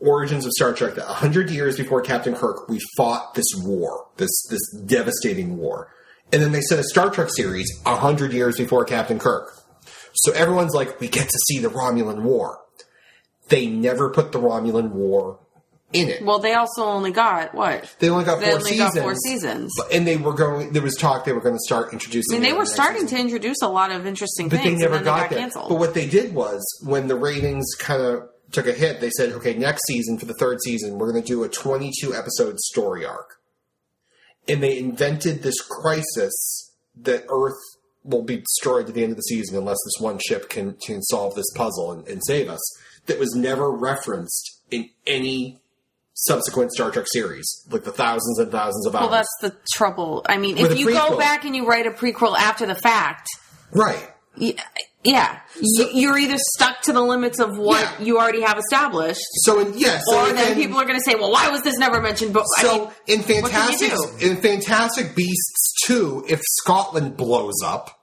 origins of Star Trek that hundred years before Captain Kirk, we fought this war, this this devastating war, and then they set a Star Trek series hundred years before Captain Kirk. So everyone's like, we get to see the Romulan War. They never put the Romulan War in it. well, they also only got what? They only got They four only seasons. got four seasons. But- And they were going. There was talk they were going to start introducing. I mean, they were starting season. to introduce a lot of interesting but things, they never got they got canceled. But what they did was when the ratings kind of took a hit, they said, "Okay, next season for the third season, we're going to do a 22 episode story arc." And they invented this crisis that Earth will be destroyed at the end of the season unless this one ship can can solve this puzzle and, and save us. That was never referenced in any subsequent Star Trek series, like the thousands and thousands of hours. well, that's the trouble. I mean, With if you go back and you write a prequel after the fact, right. y- yeah, So- you're either stuck to the limits of what Yeah. you already have established, So in yes, so or in- then people are going to say, "Well, why was this never mentioned?" But I So mean, in what can you Fantastic in Fantastic Beasts two, if Scotland blows up,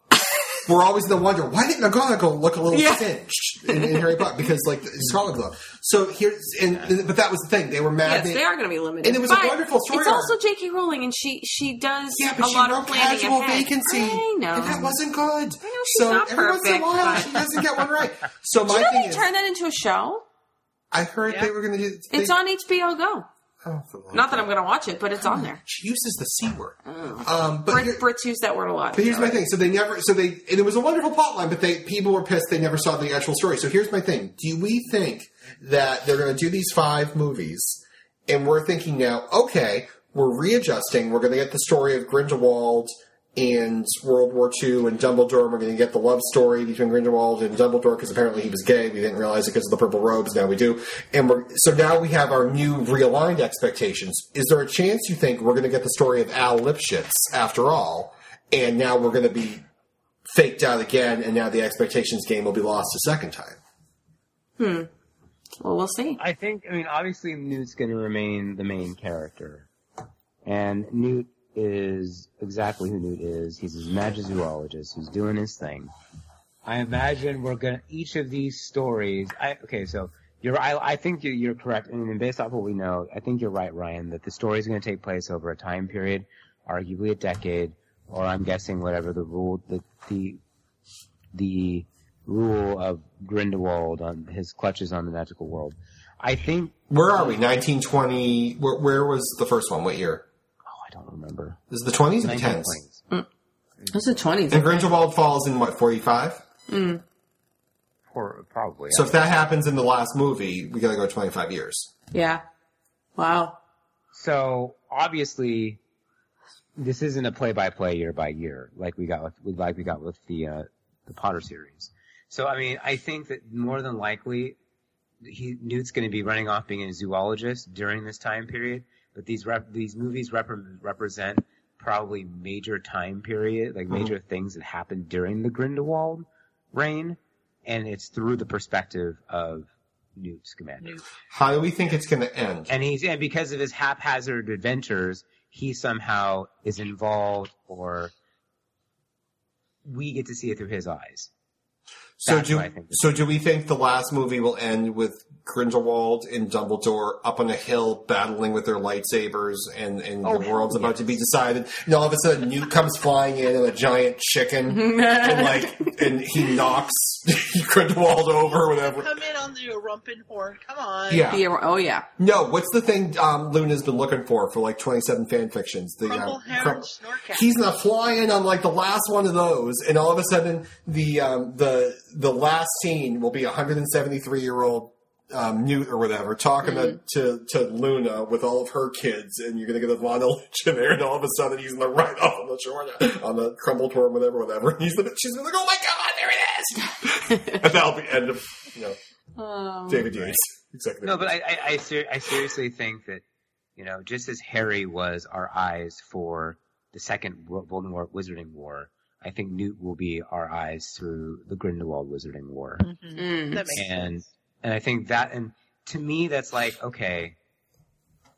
we're always going to wonder why didn't McGonagall look a little Yeah. singed in, in Harry Potter because like Scotland blew up. So here's and but that was the thing they were mad. Yes, they are going to be limited. And it was a wonderful story It's arc. also J.K. Rowling, and she she does Yeah, but a she lot wrote of planning casual ahead. vacancy, I know. and that wasn't good. she's so not every once in a perfect, while, but- she doesn't get one right. So Did my you know thing they is, turn that into a show? I heard they were going to do. It's on HBO Go. Oh, for the love Not that I'm going to watch it, but it's on there. She uses the c word. Um, but here- Brit, Brits use that word a lot. But here's my thing. So they never. So they. And it was a wonderful plot line, but they people were pissed they never saw the actual story. So here's my thing. Do we think that they're going to do these five movies, and we're thinking now, okay, we're readjusting. We're going to get the story of Grindelwald and World War II and Dumbledore. And we're going to get the love story between Grindelwald and Dumbledore because apparently he was gay. We didn't realize it because of the purple robes. Now we do. And we're so now we have our new realigned expectations. Is there a chance you think we're going to get the story of Al Lipschitz after all? And now we're going to be faked out again, and now the expectations game will be lost a second time. Hmm. Well, we'll see. I think, I mean, obviously Newt's going to remain the main character. And Newt is exactly who Newt is. He's his magizoologist who's doing his thing. I imagine we're going to, each of these stories, I, okay, so you're, I, I think you're, you're correct. I mean, based off what we know, I think you're right, Ryan, that the story is going to take place over a time period, arguably a decade, or I'm guessing whatever the rule, the, the, the rule of Grindelwald on his clutches on the magical world. I think, Where are we? 1920. Where, where was the first one? What year? I don't remember. Is it the 20s or the 10s? 1920s. It's the 20s. And Grindelwald falls in what, 45? Or probably. So if that happens in the last movie, we got to go 25 years. Yeah. Wow. So obviously, this isn't a play-by-play year by year like we got with like we got with the uh, the Potter series. So I mean, I think that more than likely, he Newt's going to be running off being a zoologist during this time period. But these rep, these movies rep, represent probably major time period, like mm-hmm. major things that happened during the Grindelwald reign, and it's through the perspective of Newt Scamander. How do we think it's going to end? And he's and because of his haphazard adventures, he somehow is involved, or we get to see it through his eyes. So That's do I think. so do we think the last movie will end with Grindelwald and Dumbledore up on a hill battling with their lightsabers and, and Oh, the world's hell about to be decided and all of a sudden Newt comes flying in and a giant chicken and like and he knocks Grindelwald over or whatever. Come in on the rumpin horn. Come on. Yeah. Be a- oh yeah. No, what's the thing um, Luna's been looking for for like 27 fan fictions? The, Crumple um, Crum- He's not flying on like the last one of those, and all of a sudden the um, the the last scene will be a 173 year old um, Newt or whatever talking to, to to Luna with all of her kids, and you're gonna get a Von Illich in there, and all of a sudden he's gonna ride off on the shore on the crumble tour, whatever, whatever. And he's gonna, she's gonna go, oh my god, there it is, and that'll be end of you know Oh. David Yates. Exactly. No, but I I, I, ser- I seriously think that you know, just as Harry was our eyes for the second Wo- Voldemort Wizarding War, I think Newt will be our eyes through the Grindelwald Wizarding War. Mhm. Mm. That makes and sense. And I think that and to me that's like okay.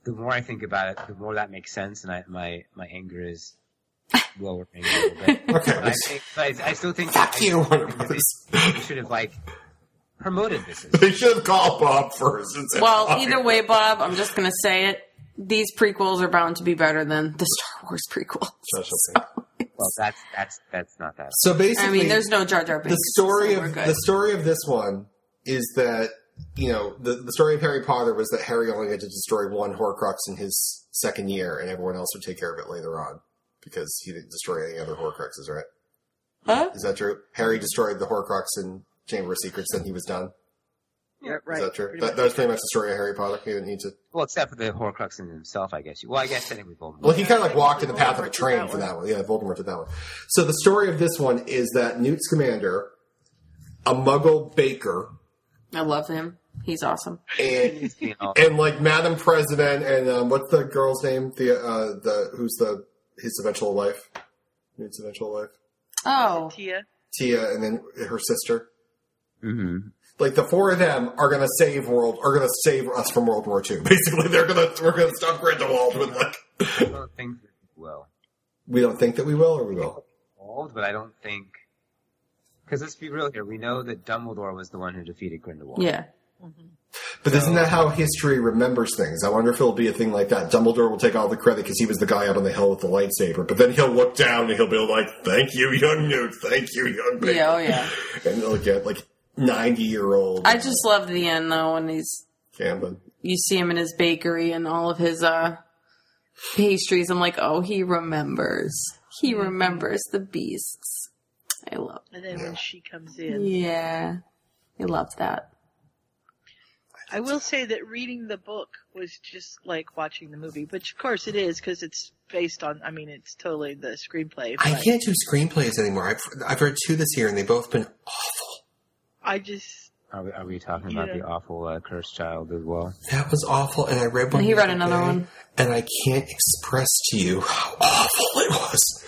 The more I think about it, the more that makes sense, and I, my my anger is lowering a little bit. Okay, But I, think, but I, I still think Fuck that you, I, Warner they, they should have like promoted this. As, They should have called Bob first. And said, Well, "Fuck either way, Bob, I'm just gonna say it. These prequels are bound to be better than the Star Wars prequels. Special thing. well, that's that's that's not that. So basically, I mean, there's no Jar Jar Binks. the story so of good. the story of this one is that you know the the story of Harry Potter was that Harry only had to destroy one Horcrux in his second year, and everyone else would take care of it later on because he didn't destroy any other Horcruxes. Right? Huh? Is that true? Harry destroyed the Horcrux in Chamber of Secrets, then he was done. Yeah, right. Is that true? That, that was pretty much the story of Harry Potter. He didn't need to. Well, except for the Horcrux in himself, I guess. Well, I guess technically Voldemort. Well, he kind of like walked in the path of a train that for that one. Yeah, Voldemort did that one. So the story of this one is that Newt Scamander, a Muggle baker, I love him. He's awesome. and and like Madam President, and um, what's the girl's name? The uh, the who's the his eventual wife? His eventual wife, Oh, Tina. Tina, and then her sister. mhm. Like the four of them are gonna save world, are gonna save us from World War II. Basically, they're gonna we're gonna stop Grindelwald with like. I don't think that he will. We don't think that we will, or we will. But I don't think. Because let's be real here. We know that Dumbledore was the one who defeated Grindelwald. yeah. But isn't that how history remembers things? I wonder if it'll be a thing like that. Dumbledore will take all the credit because he was the guy up on the hill with the lightsaber, but then he'll look down and he'll be like, "Thank you, young Newt. Thank you, young." Baby. Yeah, oh yeah. And he'll get like ninety-year-old I just love the end though when he's Camden. you see him in his bakery and all of his uh pastries. I'm like, oh, he remembers. He remembers the beasts. I love. And then when she comes in, Yeah, I love that. I will say that reading the book was just like watching the movie, which of course it is because it's based on. I mean, it's totally the screenplay. I can't do screenplays anymore. I've I've read two this year and they've both been awful. I just Are we, are we talking about Yeah. the awful uh, cursed child as well? That was awful, and I read one. And he read another day, one. and I can't express to you how awful it was.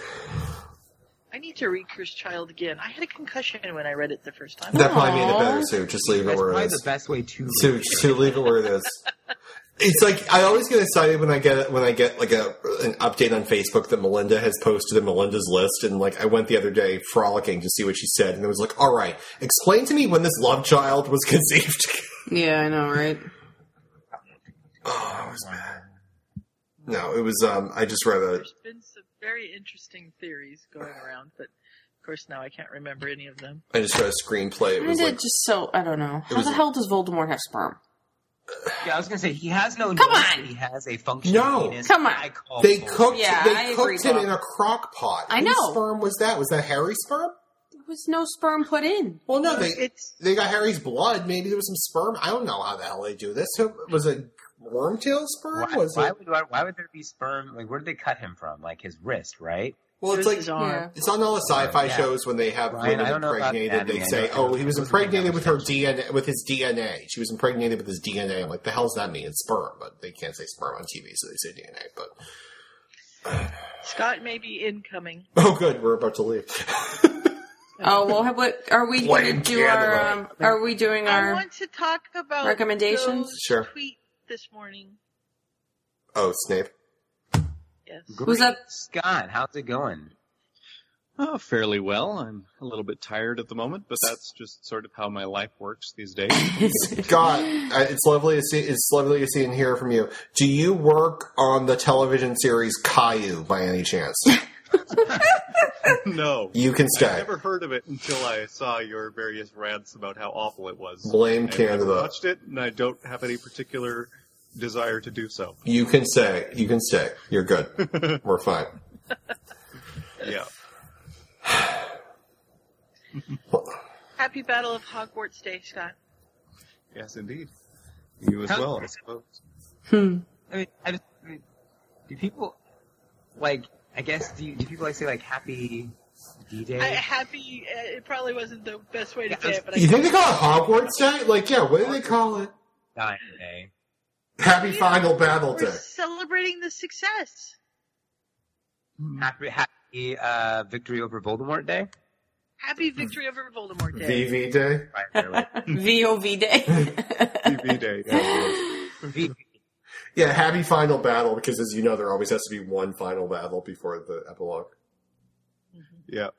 I need to read Cursed Child again. I had a concussion when I read it the first time. That probably made it better, Sue. Just leave it That's where it probably is. the best way to. to to leave it where it is. It's like I always get excited when I get when I get like a an update on Facebook that Melinda has posted in Melinda's list, and like I went the other day frolicking to see what she said, and it was like, "All right, explain to me when this love child was conceived." Yeah, I know, right? oh, it was bad. No, it was. Um, I just read a. There's been some very interesting theories going around, but of course now I can't remember any of them. I just read a screenplay. It was did like just so I don't know. How was- the hell does Voldemort have sperm? Yeah, I was gonna say he has no. Come nose, on! He has a functioning No. penis. Come on. I call they bullshit. cooked. Yeah, they I cooked agree, him Bob. in a crock pot. I Whose know. sperm was that? Was that Harry's sperm? There was no sperm put in. Well, no, they It's they got Harry's blood. Maybe there was some sperm. I don't know how the hell they do this. Was it Wormtail sperm? Why, was why it? would why, why would there be sperm? Like, where did they cut him from? Like his wrist, right? Well, it's like. Yeah. it's on all the sci-fi Yeah. shows when they have Ryan, women I don't know about impregnated. anatomy. They say, "Oh, he was impregnated with her. DNA, with his DNA. She was impregnated with his DNA." I'm like, "The hell's that mean? It's sperm." But they can't say sperm on TV, so they say DNA. But Scott may be incoming. oh, good, we're about to leave. Oh well, have- what are we going to do? Our um, are we doing I our? want to talk about recommendations? Jo's Sure. tweet this morning. oh, Snape. Yes. Who's up? Scott, how's it going? Oh, fairly well. I'm a little bit tired at the moment, but that's just sort of how my life works these days. Scott, uh, it's lovely to see. It's lovely to see and hear from you. Do you work on the television series Caillou by any chance? no. You can I stay. never heard of it until I saw your various rants about how awful it was. Blame I've Canada. watched it, and I don't have any particular desire to do so. You can stay. You can stay. You're good. We're fine. Yeah. Happy Battle of Hogwarts Day, Scott. Yes, indeed. You as How- well, I suppose. I mean, I just, I mean, do people like? I guess do, you, do people like say like Happy D-Day? I, happy. Uh, it probably wasn't the best way to say it, but I You think they call it Hogwarts Day? Like, yeah. What do they call it? Dying Day. Happy Final Battle we're Day. celebrating the success. Happy Happy uh, Victory over Voldemort Day. Happy victory over Voldemort Day. VV Day. VOV day. TV day. Yeah, happy final battle because, as you know, there always has to be one final battle before the epilogue. Yeah.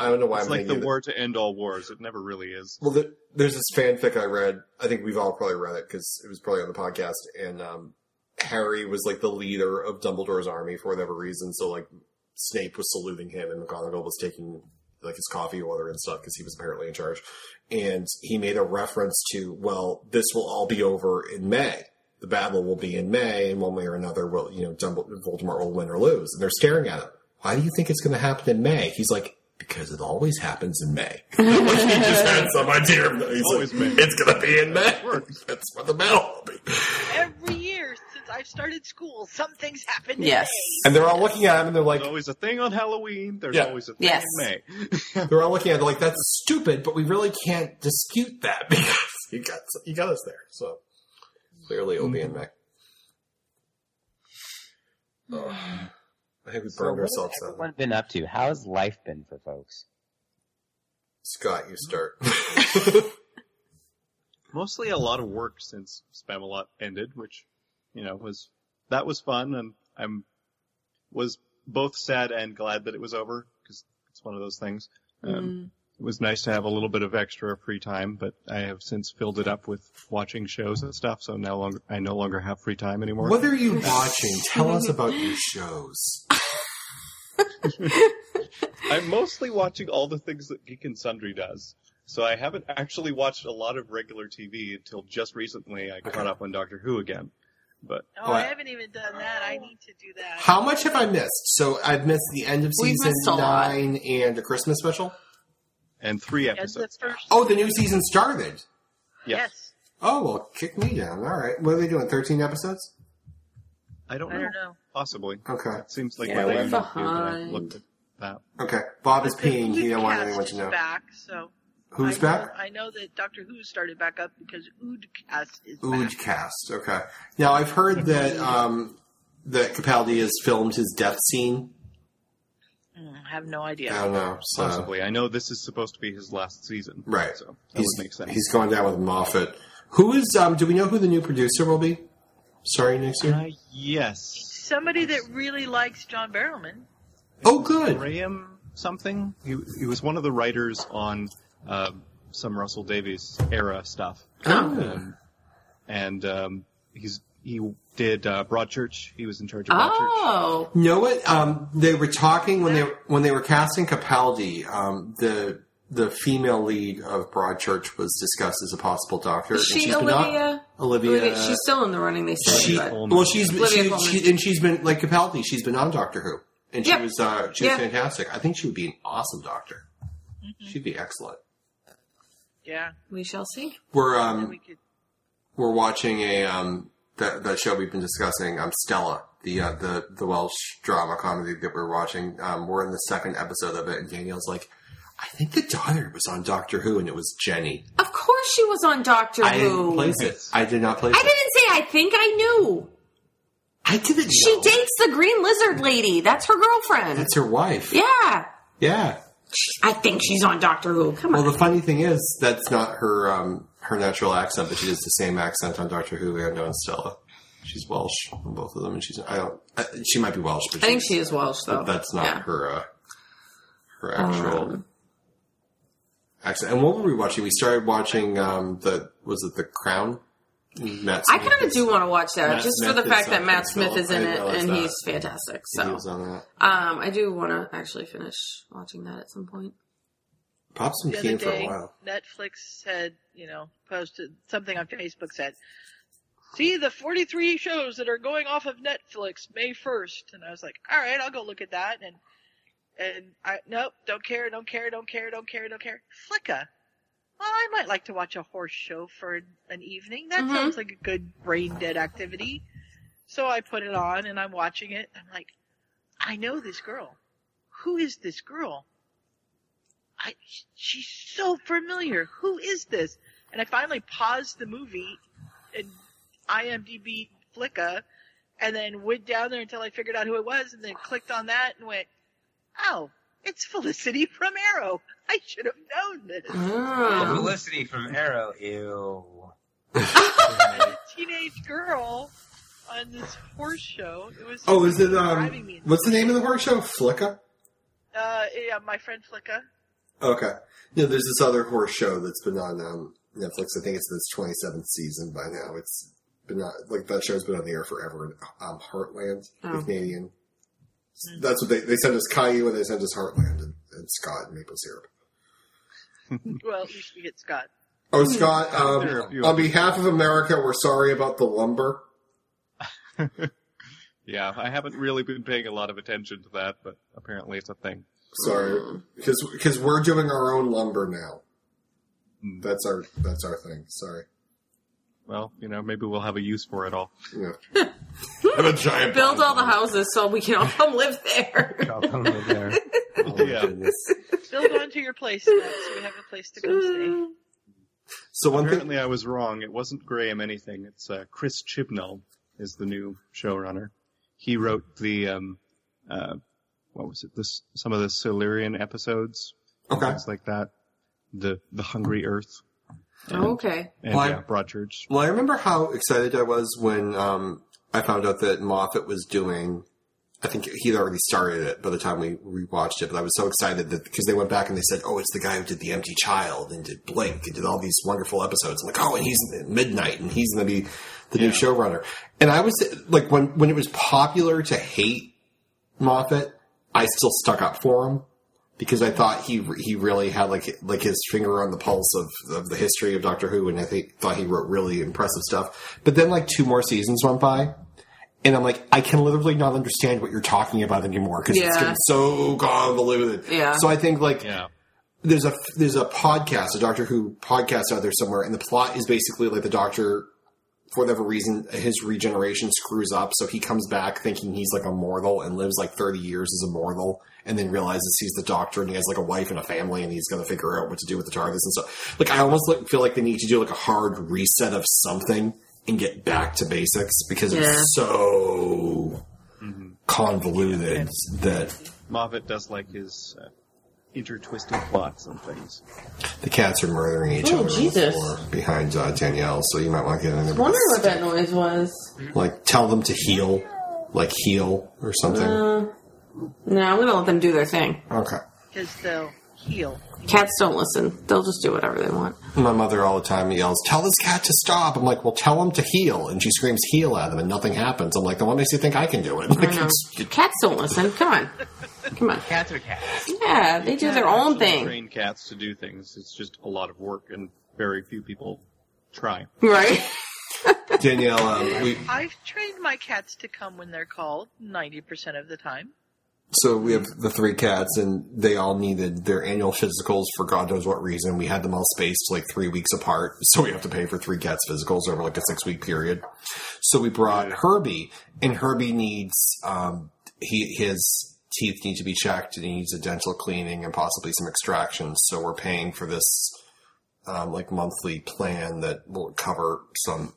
I don't know why It's I'm like the war to end all wars. It never really is. Well, the, there's this fanfic I read. I think we've all probably read it because it was probably on the podcast. And um, Harry was like the leader of Dumbledore's army for whatever reason. So like Snape was saluting him, and McGonagall was taking like his coffee order and stuff because he was apparently in charge. And he made a reference to, well, this will all be over in May. The battle will be in May, and one way or another, will you know, Dumbledore, Voldemort will win or lose. And they're staring at him. Why do you think it's going to happen in May? He's like, because it always happens in May. like he just had some idea of that. He's Always like, May. it's going to be in May. That's what the battle will be. Every year since I've started school, something's happened. in Yes. May. And they're all looking at him and they're like, There's always a thing on Halloween. There's Yeah. always a thing Yes. in May. they're all looking at it like, that's stupid, but we really can't dispute that because you got, you got us there. So clearly it'll be in May. Ugh. I think we So burned what ourselves out. everyone been up to? How's life been for folks? Scott, you start. Mostly a lot of work since Spamalot ended, which, you know, was, that was fun and I'm, was both sad and glad that it was over because it's one of those things. Um, It was nice to have a little bit of extra free time, but I have since filled it up with watching shows and stuff, so no longer, I no longer have free time anymore. what are you watching? Tell us about your shows. I'm mostly watching all the things that Geek and Sundry does. So I haven't actually watched a lot of regular TV until just recently. I caught up on Doctor Who again. But Oh, I haven't even done that. I need to do that. How much have I missed? So I've missed the end of We've season missed a lot. nine and a Christmas special. And three As the episodes. Oh, the new season started. yes. Oh well, kick me down. All right, what are they doing? Thirteen episodes? I don't I know. don't know. Possibly. Okay, It seems like Yeah, what they we're usually do, but I behind. looked at that. okay. Bob is The peeing. He don't want anyone to know. back, so Who's I back? Know, I know that Doctor Who started back up because Oodcast is back. Oodcast. Okay. Now I've heard that um, that Capaldi has filmed his death scene. Mm, I have no idea. I don't know. So Possibly. I know this is supposed to be his last season. right. So that he's would make sense. he's going down with Moffat. Who is? Um, do we know who the new producer will be? Sorry, next year. Uh, yes. Somebody that really likes John Barrowman. oh, good. Graham something. He, he was one of the writers on uh, some Russell Davies era stuff. Oh. Um, and um, he's he did uh, Broadchurch. He was in charge of Broadchurch. Oh. You know what? Um, they were talking when they when they were casting Capaldi. Um, the the female lead of Broadchurch was discussed as a possible doctor. Is she she's been on- Olivia? Olivia. Olivia? She's still in the running, they said. she, well, she's she, she, and she's been like Capaldi. She's been on Doctor Who, and she Yep. was uh, she was Yeah. fantastic. I think she would be an awesome doctor. Mm-hmm. She'd be excellent. Yeah. we shall see. We're um we could. we're watching a um that that show we've been discussing. Um, Stella, the uh, the the Welsh drama comedy that we're watching. Um, we're in the second episode of it, and Danielle's like, "I think the daughter was on Doctor Who, and it was Jenny." Of course she was on Doctor I didn't Who. place it. I did not place I it. didn't say I think I knew. I didn't. She know. dates the green lizard lady. That's her girlfriend. That's her wife. yeah. Yeah. I think she's on Doctor Who. Come on. Well, the funny thing is, that's not her um, her natural accent, but she does the same accent on Doctor Who and on Stella. She's Welsh on both of them, and she's I don't. Uh, she might be Welsh, but I think she is Welsh, though. That's not Yeah. her. Uh, Her actual. Um, accent. And what were we watching? We started watching um, the was it the Crown? Matt I kind of do want to watch that Matt just Smith for the fact that Matt Smith is in I it and that. he's fantastic. So was on that. um, I do want to actually finish watching that at some point. Pop's been The keen other for a day, while. Netflix said, you know, posted something on Facebook said, "See the 43 shows that are going off of Netflix May 1st," and I was like, "All right, I'll go look at that." And and I nope, don't care, don't care, don't care, don't care, don't care. Flicka. Well, I might like to watch a horse show for an, evening. That Mhm. sounds like a good brain dead activity. So I put it on and I'm watching it. I'm like, I know this girl. Who is this girl? I, she's so familiar. Who is this? And I finally paused the movie and IMDb Flicka and then went down there until I figured out who it was and then clicked on that and went, oh, it's Felicity from Arrow. I should have known this. Oh, Felicity from Arrow. Ew. teenage girl on this horse show. It was Oh, is it um? What's the name of the horse show? Flicka. Uh, yeah, my friend Flicka. Okay. Yeah, there's this other horse show that's been on um, Netflix. I think it's its 27th season by now. It's been on, like that show's been on the air forever. Um, Heartland, the Oh. Canadian. That's what they they sent us Caillou and they sent us Heartland and, and Scott and maple syrup. Well, at least we get Scott. Oh, Scott, There are a um, on behalf of America, we're sorry about the lumber. Yeah, I haven't really been paying a lot of attention to that, but apparently it's a thing. Sorry, because because we're doing our own lumber now. Hmm. That's our that's our thing. Sorry. Well, you know, maybe we'll have a use for it all. Yeah. have a giant Build all the houses so we can all come live there. I'll come over there. Oh Yeah. goodness. Build onto your place now, so we have a place to come stay. So one thing, Apparently I was wrong. It wasn't Graham anything. It's uh, Chris Chibnall is the new showrunner. He wrote the, um, uh, what was it? This, some of the Silurian episodes. Okay. Things like that. The, the Hungry Earth. Oh, okay. And Well, I- yeah, Broadchurch. well, I remember how excited I was when um, I found out that Moffat was doing. I think he'd already started it by the time we rewatched it, but I was so excited that because they went back and they said, "Oh, it's the guy who did The Empty Child and did Blink and did all these wonderful episodes." I'm like, "Oh, and he's in Midnight and he's going to be the new showrunner." And I was like, when when it was popular to hate Moffat, I still stuck up for him because I thought he he really had like like his finger on the pulse of, of the history of Doctor Who, and I think, thought he wrote really impressive stuff. But then like two more seasons went by, and I'm like, I can literally not understand what you're talking about anymore because it's getting so convoluted. Yeah. So I think like Yeah. there's a there's a podcast, a Doctor Who podcast out there somewhere, and the plot is basically like the Doctor, for whatever reason, his regeneration screws up, so he comes back thinking he's like a mortal and lives like 30 years as a mortal, and then realizes he's the Doctor and he has like a wife and a family, and he's going to figure out what to do with the TARDIS and stuff. Like I almost like, feel like they need to do like a hard reset of something and get back to basics because Yeah. it's so convoluted that Moffat does like his uh, intertwisted plots and things. The cats are murdering each Oh, other Jesus. on the floor behind uh, Danielle, so you might want to get in there. I Wondering what that noise was. Like, tell them to heal, like heal or something. Uh, no, I'm gonna let them do their thing. okay. Because they'll heal. Cats don't listen. They'll just do whatever they want. My mother all the time yells, "Tell this cat to stop." I'm like, "Well, tell him to heal," and she screams, "Heal!" at him, and nothing happens. I'm like, "Then what makes you think I can do it?" Like, I Cats don't listen. Come on. Come on. Cats are cats. Yeah, they do their own thing. Train cats to do things. It's just a lot of work, and very few people try. Right? Danielle, um, we I've trained my cats to come when they're called 90% of the time. So we have the three cats, and they all needed their annual physicals for God knows what reason. We had them all spaced like three weeks apart, so we have to pay for three cats' physicals over like a six week period. So we brought Herbie, and Herbie needs um, he his teeth need to be checked, and he needs a dental cleaning and possibly some extractions. So we're paying for this um, like monthly plan that will cover some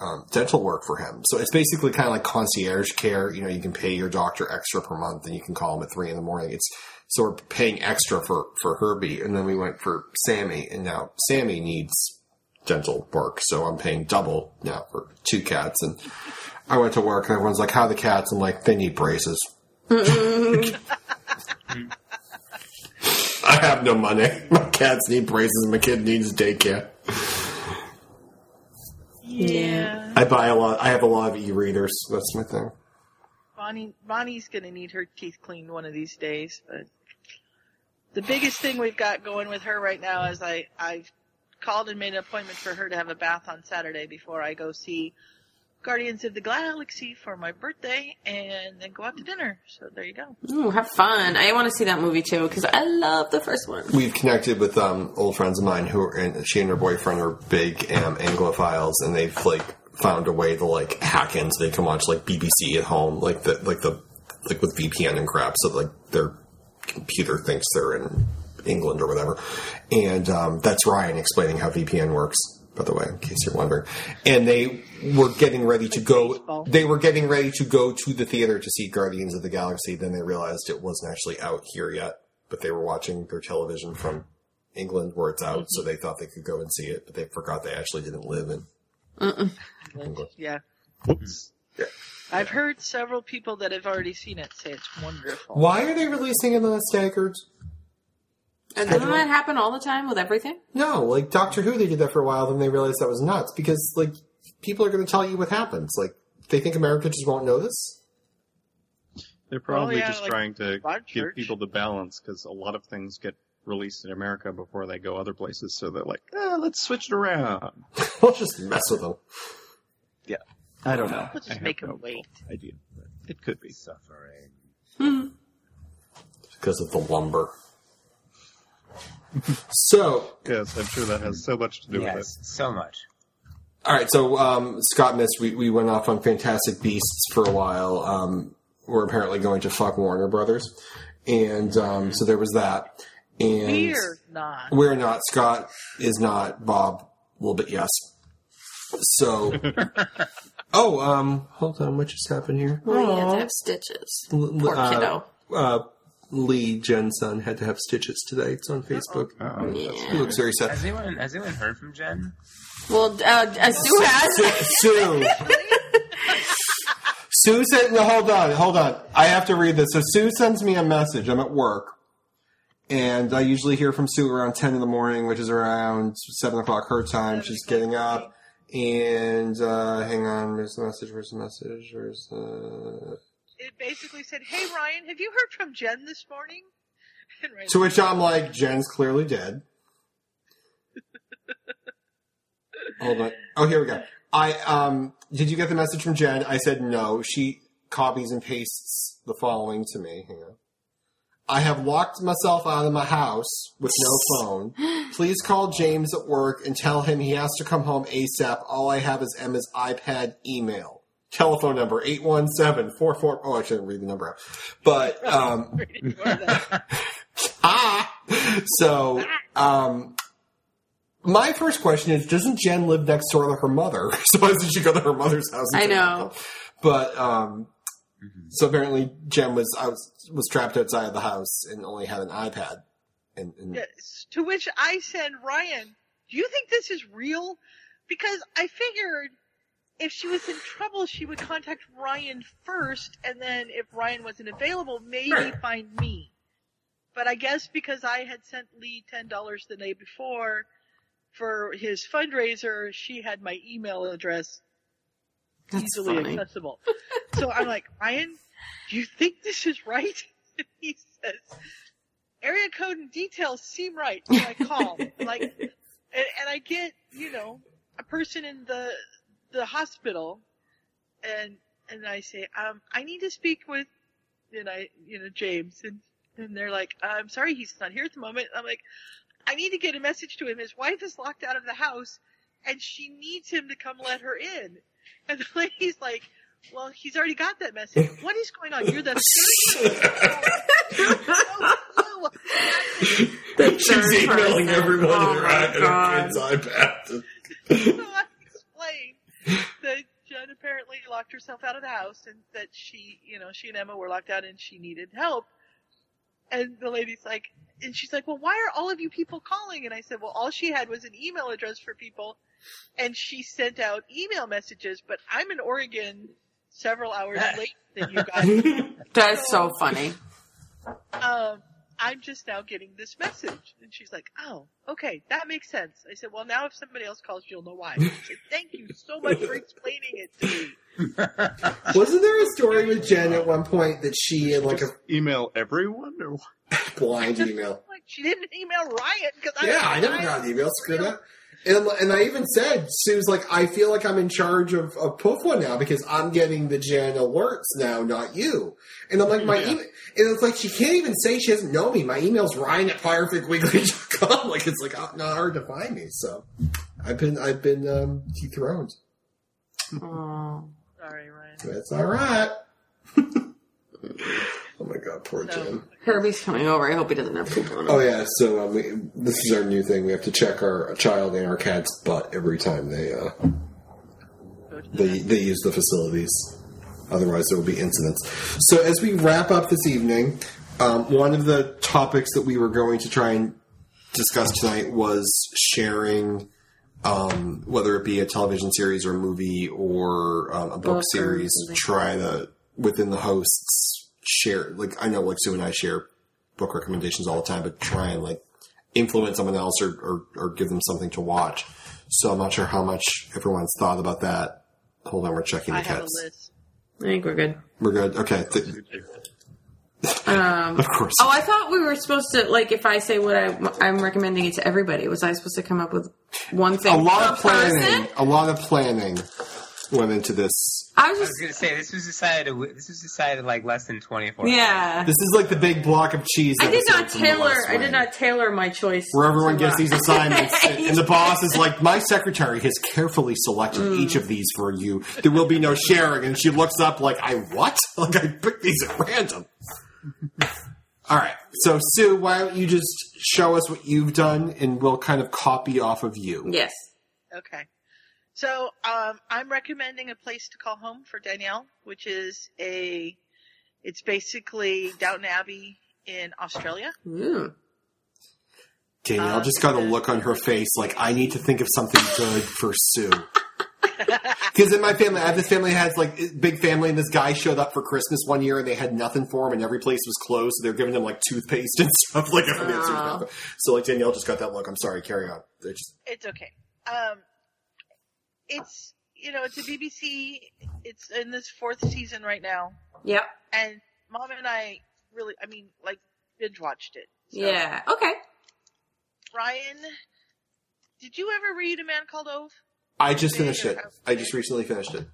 um, dental work for him. So it's basically kind of like concierge care. You know, you can pay your doctor extra per month, and you can call him at three in the morning. It's so we're paying extra for for Herbie, and then we went for Sammy, and now Sammy needs dental work, so I'm paying double now for two cats. And I went to work, and everyone's like, "How are the cats?" I'm like, "They need braces." I have no money. My cats need braces. My kid needs daycare. Yeah. I buy a lot. I have a lot of e-readers. That's my thing. Bonnie Bonnie's gonna need her teeth cleaned one of these days, but the biggest thing we've got going with her right now is I I've called and made an appointment for her to have a bath on Saturday before I go see Guardians of the Galaxy for my birthday and then go out to dinner. So there you go. Ooh, have fun. I want to see that movie too because I love the first one. We've connected with um, old friends of mine who, are, and she and her boyfriend are big um, Anglophiles, and they've like found a way to like hack in so they can watch like BBC at home, like the like the like with VPN and crap, so like their computer thinks they're in England or whatever. And um, that's Ryan explaining how VPN works. By the way, in case you're wondering, and they were getting ready to go. They were getting ready to go to the theater to see Guardians of the Galaxy. Then they realized it wasn't actually out here yet, but they were watching their television from England where it's out, so they thought they could go and see it, but they forgot they actually didn't live in Uh England. Yeah. Whoops. I've heard several people that have already seen it say it's wonderful. Why are they releasing it on the staggered? And doesn't that happen all the time with everything? No, like Doctor Who, they did that for a while. Then they realized that was nuts because like people are going to tell you what happens. Like they think America just won't know this. They're probably yeah, just like trying to give Church. people the balance because a lot of things get released in America before they go other places. So they're like, eh, let's switch it around. we'll just mess with them. Yeah, I don't know. Let's just have make no them wait. idea. but It could be. Suffering. Hmm. because of the lumber. So, Yes, I'm sure that has so much to do with it. So much. all right. So um, Scott missed. We, we went off on Fantastic Beasts for a while. Um, we're apparently going to fuck Warner Brothers, and um, so there was that. And We're not. We're not. Scott is not. Bob, a little bit yes. So, oh, um, hold on. What just happened here? Oh, you have Aw. to have stitches. L- Poor uh, kiddo. Uh, Lee Jen's son had to have stitches today. It's on Facebook. Oh, He looks very sad. Has anyone has anyone heard from Jen? Well, uh, uh, Sue has. Sue. Sue said, no, hold on, hold on. I have to read this. So Sue sends me a message. I'm at work. And I usually hear from Sue around 10 in the morning, which is around 7 o'clock her time. She's getting up. And, uh, hang on, where's the message? Where's the message? Where's the. It basically said, "Hey Ryan, have you heard from Jen this morning?" To which I'm like, Jen's clearly dead. Hold on. Oh, here we go. I um, did you get the message from Jen? I said no. She copies and pastes the following to me. Hang on. I have locked myself out of my house with no phone. Please call James at work and tell him he has to come home ASAP. All I have is Emma's iPad email. Telephone number 817-44... Oh, I shouldn't read the number out. But, um, ah! So, um, my first question is, doesn't Jen live next door to her mother? So why doesn't she go to her mother's house? I know. But, um, so apparently Jen was, I was, was trapped outside of the house and only had an iPad. And, and Yes. To which I said, Ryan, do you think this is real? Because I figured if she was in trouble, she would contact Ryan first, and then if Ryan wasn't available, maybe find me. But I guess because I had sent Lee ten dollars the day before for his fundraiser, she had my email address That's easily funny. accessible. so I'm like, Ryan, do you think this is right? And he says, area code and details seem right. So I call, like, and, and I get, you know, a person in the the hospital, and and I say, um, I need to speak with, and I, you know, James, and and they're like, I'm sorry, he's not here at the moment. I'm like, I need to get a message to him. His wife is locked out of the house, and she needs him to come let her in. And the lady's like, well, he's already got that message. What is going on? You're the she's emailing everyone Oh in her, my her kid's iPad. So I explained that Jen apparently locked herself out of the house and that she, you know, she and Emma were locked out and she needed help. And the lady's like, and she's like, well, why are all of you people calling? And I said, well, all she had was an email address for people and she sent out email messages, but I'm in Oregon several hours late than you guys. That's so funny. Um, I'm just now getting this message. And she's like, oh, okay, that makes sense. I said, well, now if somebody else calls, you'll know why. I said, thank you so much for explaining it to me. Wasn't there a story with Jen at one point that she had like a Email everyone or what? blind email? Like, she didn't email Ryan because I Yeah, I never got an email. Screw that. And, and I even said, Sue's like, I feel like I'm in charge of, of Pufwa now because I'm getting the Jan alerts now, not you. And I'm like, my Yeah. email, and it's like, she can't even say she doesn't know me. My email's ryan at fireficweekly.com. Like, it's like, not hard to find me. So, I've been, I've been, um, dethroned. Oh, Sorry, Ryan. That's alright. oh my god, poor Jim. Herbie's coming over. I hope he doesn't have poop on him. Oh yeah, so um, we, this is our new thing. We have to check our child and our cat's butt every time they uh, they they use the facilities. Otherwise, there will be incidents. So as we wrap up this evening, um, one of the topics that we were going to try and discuss tonight was sharing, um, whether it be a television series or a movie or um, a book Book series. Try to within the hosts share. Like I know, like Sue and I share book recommendations all the time, but try and like influence someone else or, or, or give them something to watch. So I'm not sure how much everyone's thought about that. Hold on, we're checking the I have a cats. list. I think we're good. We're good. Okay. Th- Um, of course. oh, I thought we were supposed to like if I say what I, I'm recommending it to everybody. Was I supposed to come up with one thing? a lot per of planning. person? A lot of planning went into this. I was I just was gonna say this was decided. This was decided like less than twenty four. yeah. This is like the big block of cheese. I did not episode tailor. I did not tailor my choice. Where everyone gets these assignments, and, and the boss is like, "My secretary has carefully selected Mm. each of these for you. There will be no sharing." And she looks up like, "I what? Like I picked these at random." All right. So Sue, why don't you just show us what you've done, and we'll kind of copy off of you. Yes. Okay. So um, I'm recommending a place to call home for Danielle, which is a. It's basically Downton Abbey in Australia. Ooh. Danielle Uh, just got a look on her face like I need to think of something good for Sue. Because in my family, I have this family that has like a big family, and this guy showed up for Christmas one year, and they had nothing for him, and every place was closed. So they're giving him like toothpaste and stuff. Like everything else was Aw. So like Danielle just got that look. I'm sorry, carry on. Just It's okay. Um, it's you know it's a BBC. It's in this fourth season right now, Yep. and Mom and I really, I mean, like binge watched it. So, Yeah. Okay. Ryan, did you ever read A Man Called Ove? I just finished it. I just recently finished it.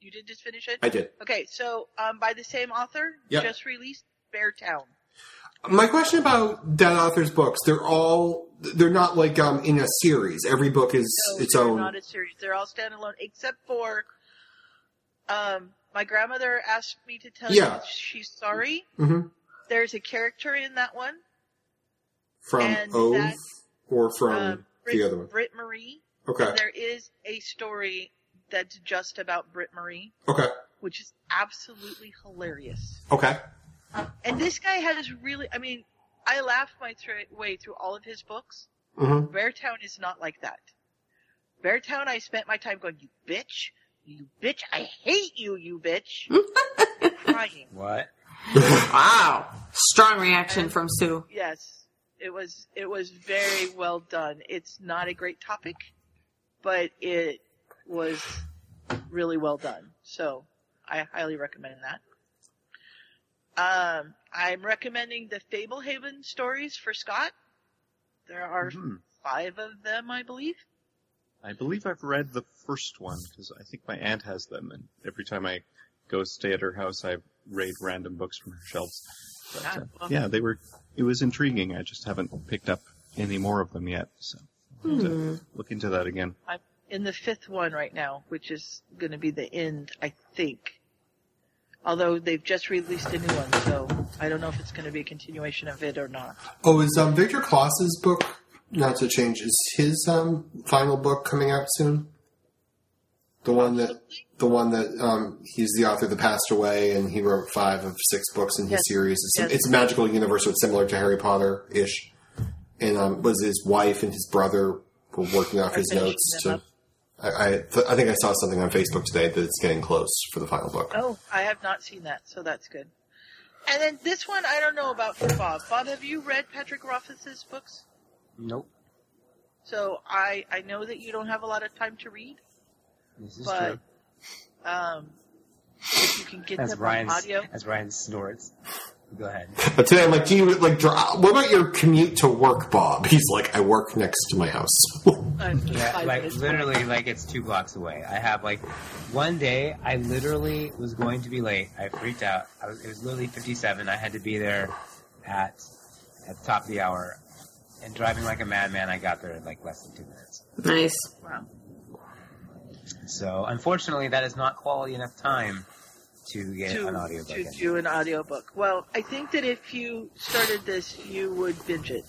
You did just finish it. I did. Okay, so um, by the same author, Yep. just released Beartown. My question about that author's books, they're all they're not like um in a series. Every book is No, its own. not a series. They're all standalone, except for um, my grandmother asked me to tell Yeah. you she's sorry. Mhm. There's a character in that one, From and that- or from uh, Britt, the other one. Britt-Marie. Okay. There is a story that's just about Britt-Marie, Okay. which is absolutely hilarious. Okay. And this guy has really, I mean, I laughed my thro- way through all of his books. Mhm. Beartown is not like that. Beartown, I spent my time going, you bitch, you bitch, I hate you, you bitch. Crying. What? wow. Strong reaction from Sue. Yes, it was, it was very well done. It's not a great topic, but it was really well done. So I highly recommend that. Um, I'm recommending the Fablehaven stories for Scott. There are Mhm. five of them, I believe. I believe I've read the first one because I think my aunt has them, and every time I go stay at her house, I raid random books from her shelves. But, Ah, uh, well. yeah, they were. It was intriguing. I just haven't picked up any more of them yet, so I'll to Hmm. look into that again. I'm in the fifth one right now, which is going to be the end, I think. Although they've just released a new one, so I don't know if it's going to be a continuation of it or not. Oh, is um, Victor Klaus's book not to change? Is his um, final book coming out soon? The one that the one that um, he's the author that passed away, and he wrote five of six books in his Yes. series. It's, Yes. it's a magical universe, so it's similar to Harry Potter ish. And um, was his wife and his brother were working off his notes to. up. I I, th- I think I saw something on Facebook today that it's getting close for the final book. Oh, I have not seen that, so that's good. And then this one, I don't know about for Bob. Bob, have you read Patrick Rothfuss's books? Nope. So I I know that you don't have a lot of time to read, This is but true. um, if you can get As them Ryan, on audio. as Ryan snorts. Go ahead. But today I'm like, do you like? dri- What about your commute to work, Bob? He's like, I work next to my house. I'm just Yeah, like minutes literally, like it's two blocks away. I have like one day. I literally was going to be late. I freaked out. I was, it was literally fifty-seven. I had to be there at at the top of the hour, and driving like a madman. I got there in like less than two minutes. Nice. Wow. So unfortunately, that is not quality enough time to get to, an audiobook. to in. do an audiobook. Well, I think that if you started this, you would binge it.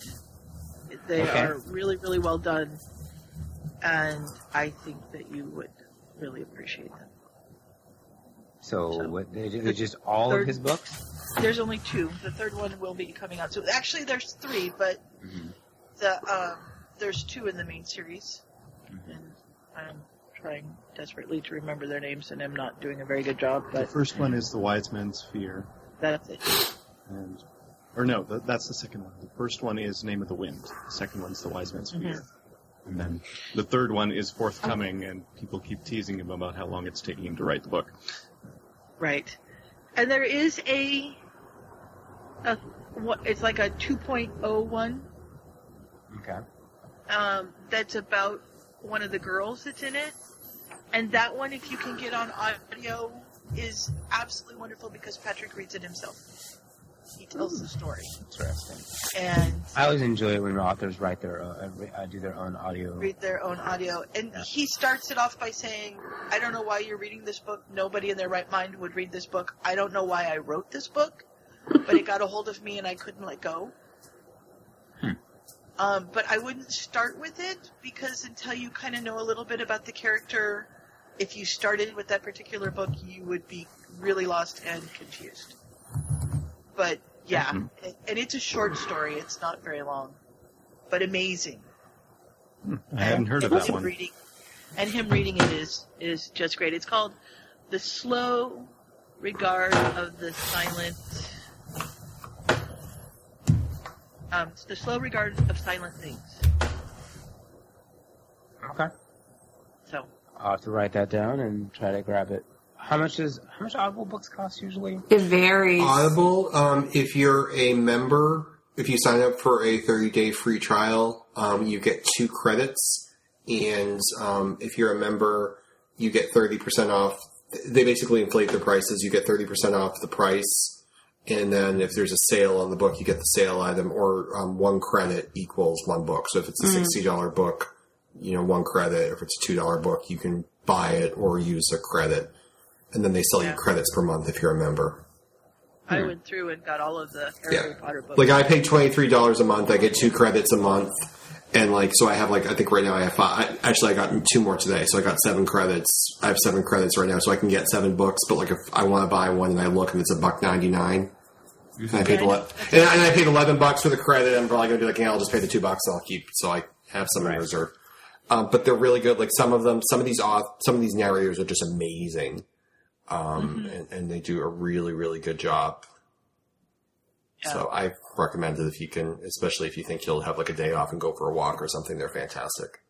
They Okay. are really, really well done, and I think that you would really appreciate them. So what? They, they're just all third- of his books. There's only two. The third one will be coming out So Actually, there's three, but Mm-hmm. the um, there's two in the main series, Mm-hmm. and I'm trying desperately to remember their names, and I'm not doing a very good job. But The first one is The Wise Man's Fear. that's it. And, or no, th- that's the second one. The first one is Name of the Wind. The second one's The Wise Man's Fear. And then the third one is forthcoming, and people keep teasing him about how long it's taking him to write the book. Right. And there is a, a what, it's like a 2.01 Okay. um, that's about one of the girls that's in it. And that one, if you can get on audio, is absolutely wonderful because Patrick reads it himself. He tells the story. Interesting. And I always enjoy it when authors write their uh, uh, do their own audio. read their own audio. And he starts it off by saying, I don't know why you're reading this book. Nobody in their right mind would read this book. I don't know why I wrote this book, but it got a hold of me and I couldn't let go. Um, but I wouldn't start with it because until you kind of know a little bit about the character, if you started with that particular book, you would be really lost and confused. But yeah, Mhm. and- it's a short story. It's not very long, but amazing. I hadn't heard of that one. Reading, and him reading it is is just great. It's called "The Slow Regard of the Silent." Um, the slow regard of silent things. Okay. So I'll have to write that down and try to grab it. How much is how much Audible books cost usually? It varies. Audible, um, if you're a member, if you sign up for a 30 day free trial, um, you get two credits. And um, if you're a member, you get 30% off. They basically inflate their prices. You get 30% off the price. And then if there's a sale on the book, you get the sale item, or um, one credit equals one book. So if it's a Mm. $60 book, you know, one credit. If it's a $2 book, you can buy it or use a credit. And then they sell you credits per month if you're a member. I went through and got all of the Harry Yeah. Potter books. Like I pay twenty three dollars a month. I get two credits a month, and like so I have like I think right now I have five. I, actually, I got two more today, so I got seven credits. I have seven credits right now, so I can get seven books. But like if I want to buy one and I look and it's a buck ninety nine. And I paid Yeah, I know. ele- and, and I paid eleven bucks for the credit. I'm probably gonna be like, yeah, I'll just pay the two bucks. I'll keep so I have some in reserve. Um, but they're really good. Like some of them, some of these auth- some of these narrators are just amazing, um, and, and they do a really really good job. So I recommend it if you can, especially if you think you'll have like a day off and go for a walk or something. They're fantastic.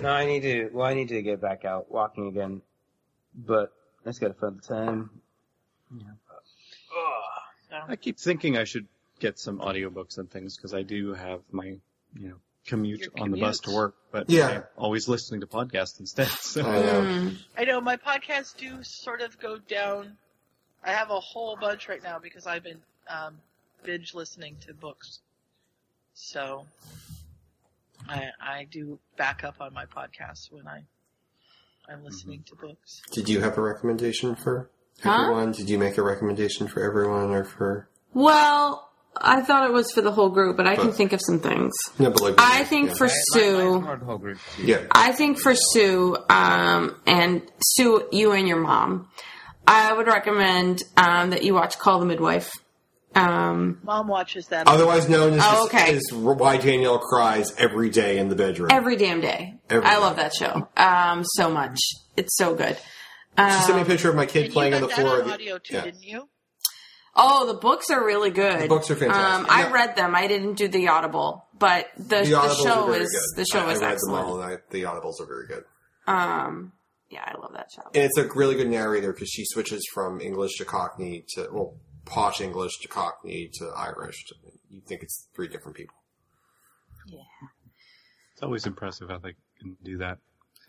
No, I need to. Well, I need to get back out walking again, but let's get a fun time. I keep thinking I should get some audiobooks and things because I do have my, you know, commute Your on the bus to work, but Yeah. I'm always listening to podcasts instead. So. I know. Mm. I know my podcasts do sort of go down. I have a whole bunch right now because I've been um, binge listening to books. So I I do back up on my podcasts when I I'm listening to books. Did you have a recommendation for Huh? everyone? Did you make a recommendation for everyone or for? Well, I thought it was for the whole group, but I can But- think of some things. No, but like I think yeah. for Mine- Sue. mine's more the whole group too. yeah. I think for Sue, um, and Sue, you and your mom, I would recommend um, that you watch Call the Midwife. Um, Mom watches that. Otherwise known as, Oh, okay. is why Danielle cries every day in the bedroom. every damn day. Every I day. love that show um, so much. It's so good. she sent me a Um, picture of my kid and playing on got the that floor. on of the- audio too, yeah. didn't you? Oh, the books are really good. The books are fantastic. Um, I Yeah. read them. I didn't do the Audible, but the, The the, show are is good. the show I, is I read excellent. them all, and I, the audibles are very good. Um, yeah, I love that show. And it's a really good narrator because she switches from English to Cockney to well, posh English to Cockney to Irish. To, You think it's three different people. Yeah, it's always impressive how they can do that.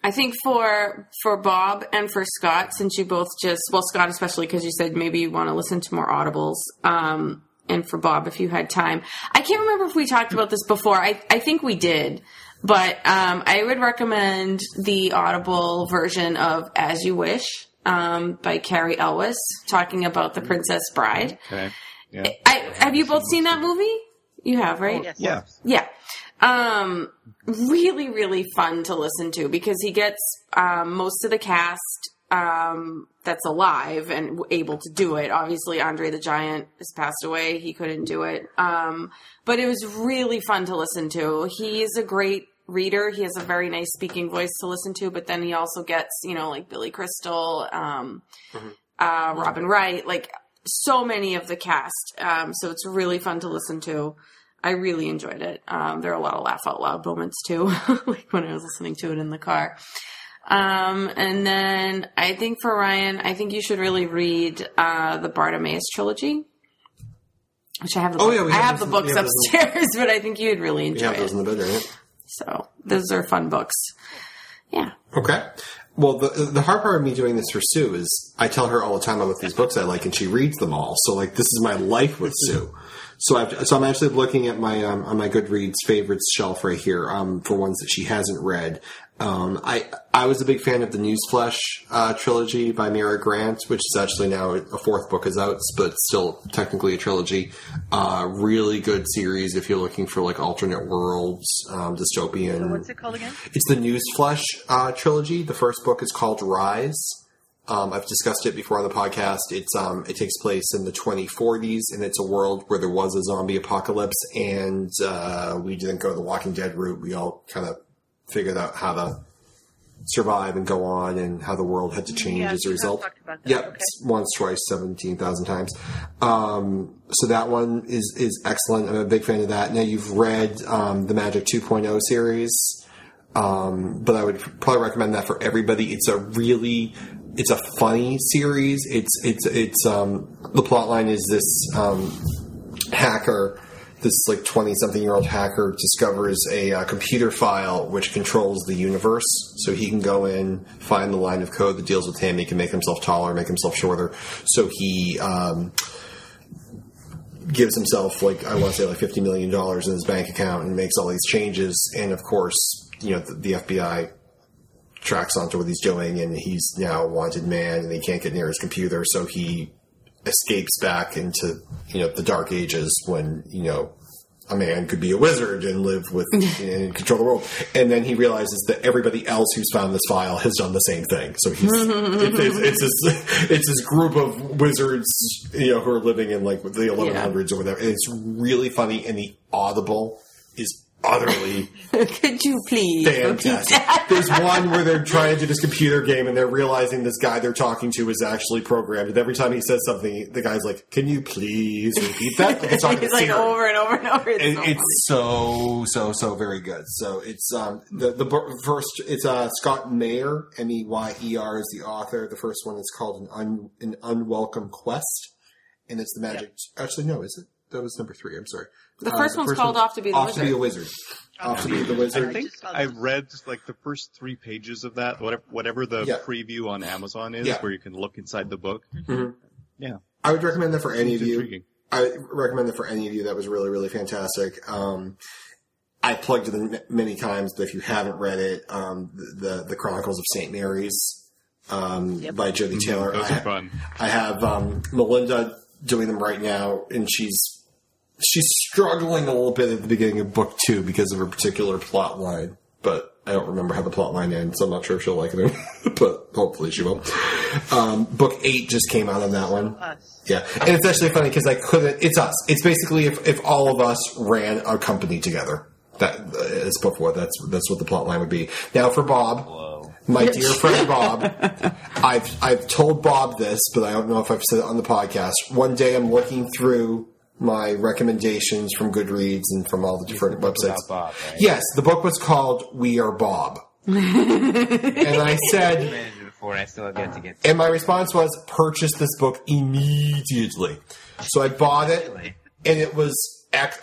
I think for for Bob and for Scott, since you both just well Scott especially because you said maybe you want to listen to more audibles, um, and for Bob if you had time. I can't remember if we talked about this before. I I think we did, but um, I would recommend the Audible version of As You Wish um, by Cary Elwes, talking about the Princess Bride. Okay. Yeah. I have you both seen that movie? You have, right? Yes. Yeah. Yeah. Um, really, really fun to listen to because he gets um, most of the cast um, that's alive and able to do it. Obviously, Andre the Giant has passed away. He couldn't do it. Um, but it was really fun to listen to. He's a great reader. He has a very nice speaking voice to listen to, but then he also gets, you know, like Billy Crystal, um, uh, Robin Wright, like so many of the cast. Um, so it's really fun to listen to. I really enjoyed it. Um, there are a lot of laugh out loud moments too, like when I was listening to it in the car. Um, and then I think for Ryan, I think you should really read uh, the Bartimaeus trilogy, which I have. The Oh, book- yeah, we I have the books have upstairs, but I think you'd really enjoy have those it. in the bedroom. right? So those are fun books. Yeah. Okay. Well, the the hard part of me doing this for Sue is I tell her all the time about these books I like, and she reads them all. So like this is my life with Sue. So I've, so I'm actually looking at my um, on my Goodreads favorites shelf right here um, for ones that she hasn't read. Um, I I was a big fan of the Newsflesh uh, trilogy by Mira Grant, which is actually now a fourth book is out, but still technically a trilogy. Uh, really good series if you're looking for like alternate worlds, um, dystopian. So what's it called again? It's the Newsflesh uh, trilogy. The first book is called Rise. Um, I've discussed it before on the podcast. It's um, it takes place in the 2040s, and it's a world where there was a zombie apocalypse, and uh, we didn't go the Walking Dead route. We all kind of figured out how to survive and go on, and how the world had to change Yeah, as a result. Yep, Okay. once, twice, seventeen thousand times. Um, so that one is is excellent. I'm a big fan of that. Now you've read um, the Magic 2.0 series, um, but I would probably recommend that for everybody. It's a really it's a funny series. It's it's it's um, the plot line is this um, hacker. This like twenty something year old hacker discovers a uh, computer file which controls the universe, so he can go in, find the line of code that deals with him. He can make himself taller, make himself shorter. So he um, gives himself like I want to say like fifty million dollars in his bank account and makes all these changes. And of course, you know the, the FBI tracks onto what he's doing, and he's now a wanted man, and he can't get near his computer, so he escapes back into you know the dark ages when you know a man could be a wizard and live with and control the world. And then he realizes that everybody else who's found this file has done the same thing. So he's it's, it's, it's this it's this group of wizards, you know, who are living in like the 1100s or whatever. And it's really funny, and the audible utterly Could you please fantastic. There's one where they're trying to do this computer game and they're realizing this guy they're talking to is actually programmed. And every time he says something, the guy's like, "Can you please repeat that?" Like it's talking He's to like over and over and over. It's so it's so so so very good. So it's um the the first it's uh Scott Meyer M E Y E R is the author. The first one is called an un, an unwelcome quest, and it's the magic. Actually, no, is it? That was number three. I'm sorry. The Uh, first one's called Off to Be the Off Wizard. to be a wizard. Off to be the wizard. I think I read like the first three pages of that, whatever, whatever the Yeah. preview on Amazon is, Yeah. where you can look inside the book. Mhm. Yeah. I would recommend that for any of Seems you. intriguing. I recommend that for any of you. That was really, really fantastic. Um, I plugged it in many times, but if you haven't read it, um, the the Chronicles of Saint Mary's um, by Jodi Taylor. Those I, are fun. I have um, Melinda doing them right now, and she's she's struggling a little bit at the beginning of book two because of a particular plot line. But I don't remember how the plot line ends, so I'm not sure if she'll like it. but hopefully she will. Um, book eight just came out on that one. Yeah, and it's actually funny because I couldn't. It's us. It's basically if, if all of us ran a company together. That uh, as before. That's that's what the plot line would be. Now for Bob, my dear friend Bob. I've I've told Bob this, but I don't know if I've said it on the podcast. One day I'm looking through my recommendations from Goodreads and from all the different websites. Bob, right? Yes, the book was called We Are Bob. and I said, before, and I still have yet to get to and my response was, purchase this book immediately. So I bought it, and it was.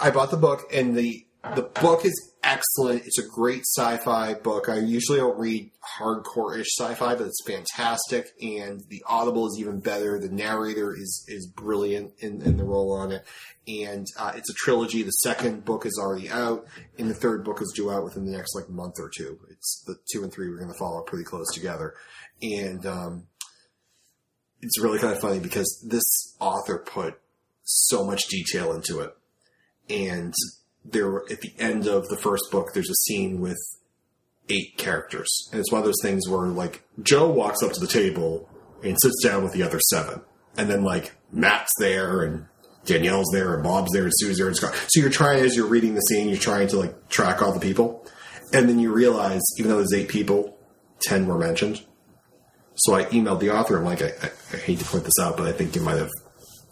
I bought the book, and the the book is excellent. It's a great sci-fi book. I usually don't read hardcore-ish sci-fi, but it's fantastic, and the Audible is even better. The narrator is is brilliant in, in the role on it, and uh, it's a trilogy. The second book is already out, and the third book is due out within the next like month or two. It's the two and three we're going to follow pretty close together, and um, it's really kind of funny because this author put so much detail into it. And there, at the end of the first book, there's a scene with eight characters. And it's one of those things where, like, Joe walks up to the table and sits down with the other seven. And then, like, Matt's there and Danielle's there and Bob's there and Sue's there and Scott. So you're trying, as you're reading the scene, you're trying to, like, track all the people. And then you realize, even though there's eight people, ten were mentioned. So I emailed the author. I'm like, I, I, I hate to point this out, but I think you might have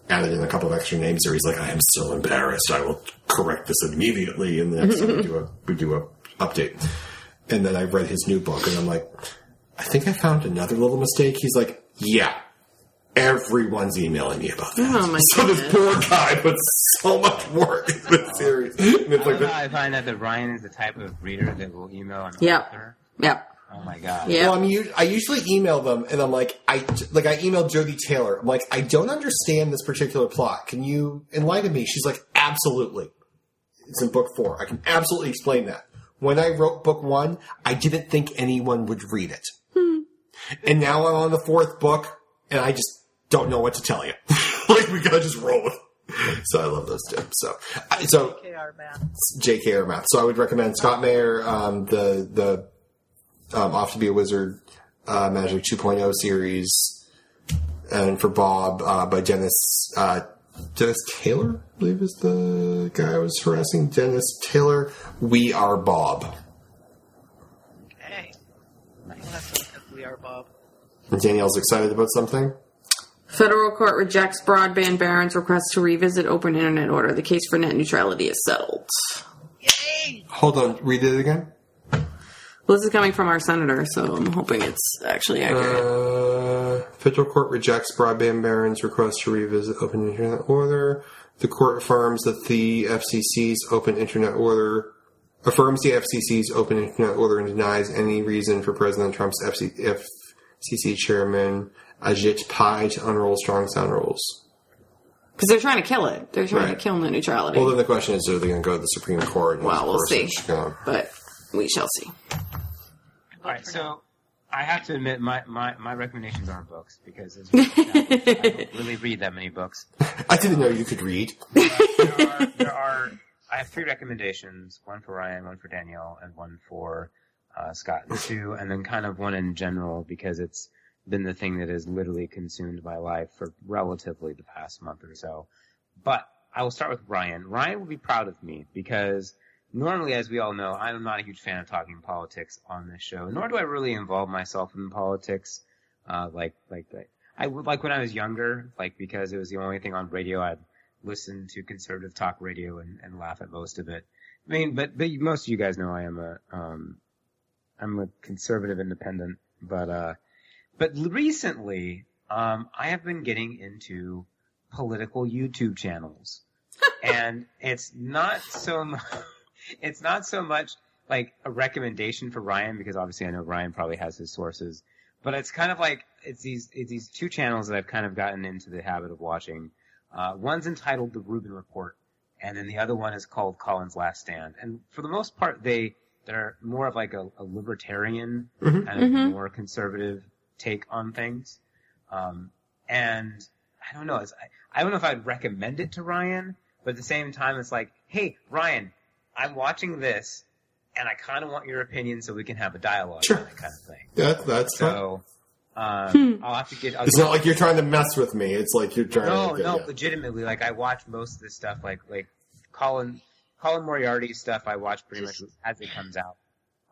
added in a couple of extra names here. He's like, I am so embarrassed. I will correct this immediately. And the next time we do a we do a update. And then I read his new book, and I'm like, I think I found another little mistake. He's like, Yeah, everyone's emailing me about that. Oh my so this poor guy puts so much work into this series. And it's I like, love how I find that the Ryan is the type of reader that will email an Yep. author. Yep. Oh my god. Yep. Well, I'm u- I usually email them, and I'm like, I like I emailed Jodi Taylor. I'm like, I don't understand this particular plot. Can you enlighten me? She's like, absolutely. It's in book four. I can absolutely explain that. When I wrote book one, I didn't think anyone would read it, and now I'm on the fourth book, and I just don't know what to tell you. like we gotta just roll with. it. So I love those two. So, I- so KR math. JKR math. So I would recommend Scott Meyer, um, the the um, Off to Be a Wizard uh, Magic 2.0 series, and for Bob uh, by Dennis uh, Dennis Taylor, I believe is the guy I was harassing. Dennis Taylor. We are Bob. Okay. We'll have to look up We Are Bob. And Danielle's excited about something. Federal court rejects broadband barons' request to revisit open internet order. The case for net neutrality is settled. Yay! Hold on, read it again. Well, this is coming from our senator, so I'm hoping it's actually accurate. Uh, federal court rejects broadband barons' request to revisit open internet order. The court affirms that the FCC's open internet order affirms the FCC's open internet order and denies any reason for President Trump's FC, FCC chairman Ajit Pai to unroll strong sound rules. Because they're trying to kill it. They're trying Right. to kill net neutrality. Well, then the question is, are they going to go to the Supreme Court? Well, we'll see. but we shall see. All right, so I have to admit my, my, my recommendations aren't books because as you can tell, I don't really read that many books. I didn't know you could read. There are, there are I have three recommendations: one for Ryan, one for Danielle, and one for uh, Scott and Sue, and then kind of one in general because it's been the thing that has literally consumed my life for relatively the past month or so. But I will start with Ryan. Ryan will be proud of me because normally, as we all know, I'm not a huge fan of talking politics on this show, nor do I really involve myself in politics. Uh, like, like, like, I would, like when I was younger, like, because it was the only thing on radio, I'd listen to conservative talk radio and, and laugh at most of it. I mean, but, but most of you guys know I am a, um, I'm a conservative independent, but, uh, but recently, um, I have been getting into political YouTube channels. and it's not so much, it's not so much like a recommendation for Ryan because obviously I know Ryan probably has his sources, but it's kind of like it's these it's these two channels that I've kind of gotten into the habit of watching. Uh, one's entitled The Rubin Report, and then the other one is called Colin's Last Stand. And for the most part, they they're more of like a, a libertarian Mhm. kind of Mhm. more conservative take on things. Um, and I don't know. It's, I, I don't know if I'd recommend it to Ryan, but at the same time, it's like, hey, Ryan, I'm watching this, and I kind of want your opinion so we can have a dialogue Sure. on it, kind of thing. Yeah, that's fine. So um, Hmm. I'll have to get. I'll It's get- not like you're trying to mess with me. It's like you're trying no, to. no, yeah. legitimately. Like I watch most of this stuff, like like Colin Colin Moriarty stuff. I watch pretty much as it comes out.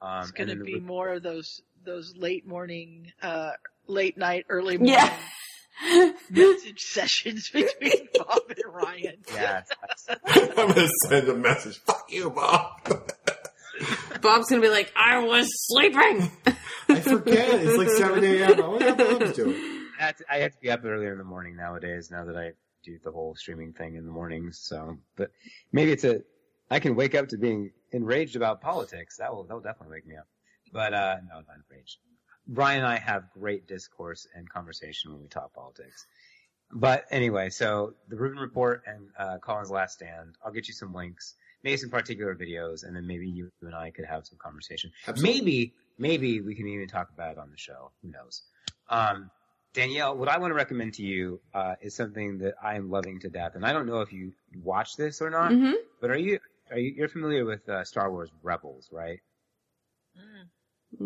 Um, It's going to then be the- more of those those late morning, uh, late night, early morning Yeah. Message sessions between Bob and Ryan. Yeah. I'm gonna send a message. Fuck you, Bob. Bob's gonna be like, I was sleeping. I forget. It's like 7 a.m. I wonder what Bob's doing. I have, to, I have to be up earlier in the morning nowadays. Now that I do the whole streaming thing in the mornings, so but maybe it's a I can wake up to being enraged about politics. That will that will definitely wake me up. But uh no, not enraged. Brian and I have great discourse and conversation when we talk politics. But anyway, so the Rubin Report and uh, Colin's Last Stand. I'll get you some links, maybe some particular videos, and then maybe you, you and I could have some conversation. Absolutely. Maybe maybe we can even talk about it on the show. Who knows? Um, Danielle, what I want to recommend to you uh, is something that I am loving to death, and I don't know if you watch this or not, Mhm. but are you are you you're familiar with uh, Star Wars Rebels, right?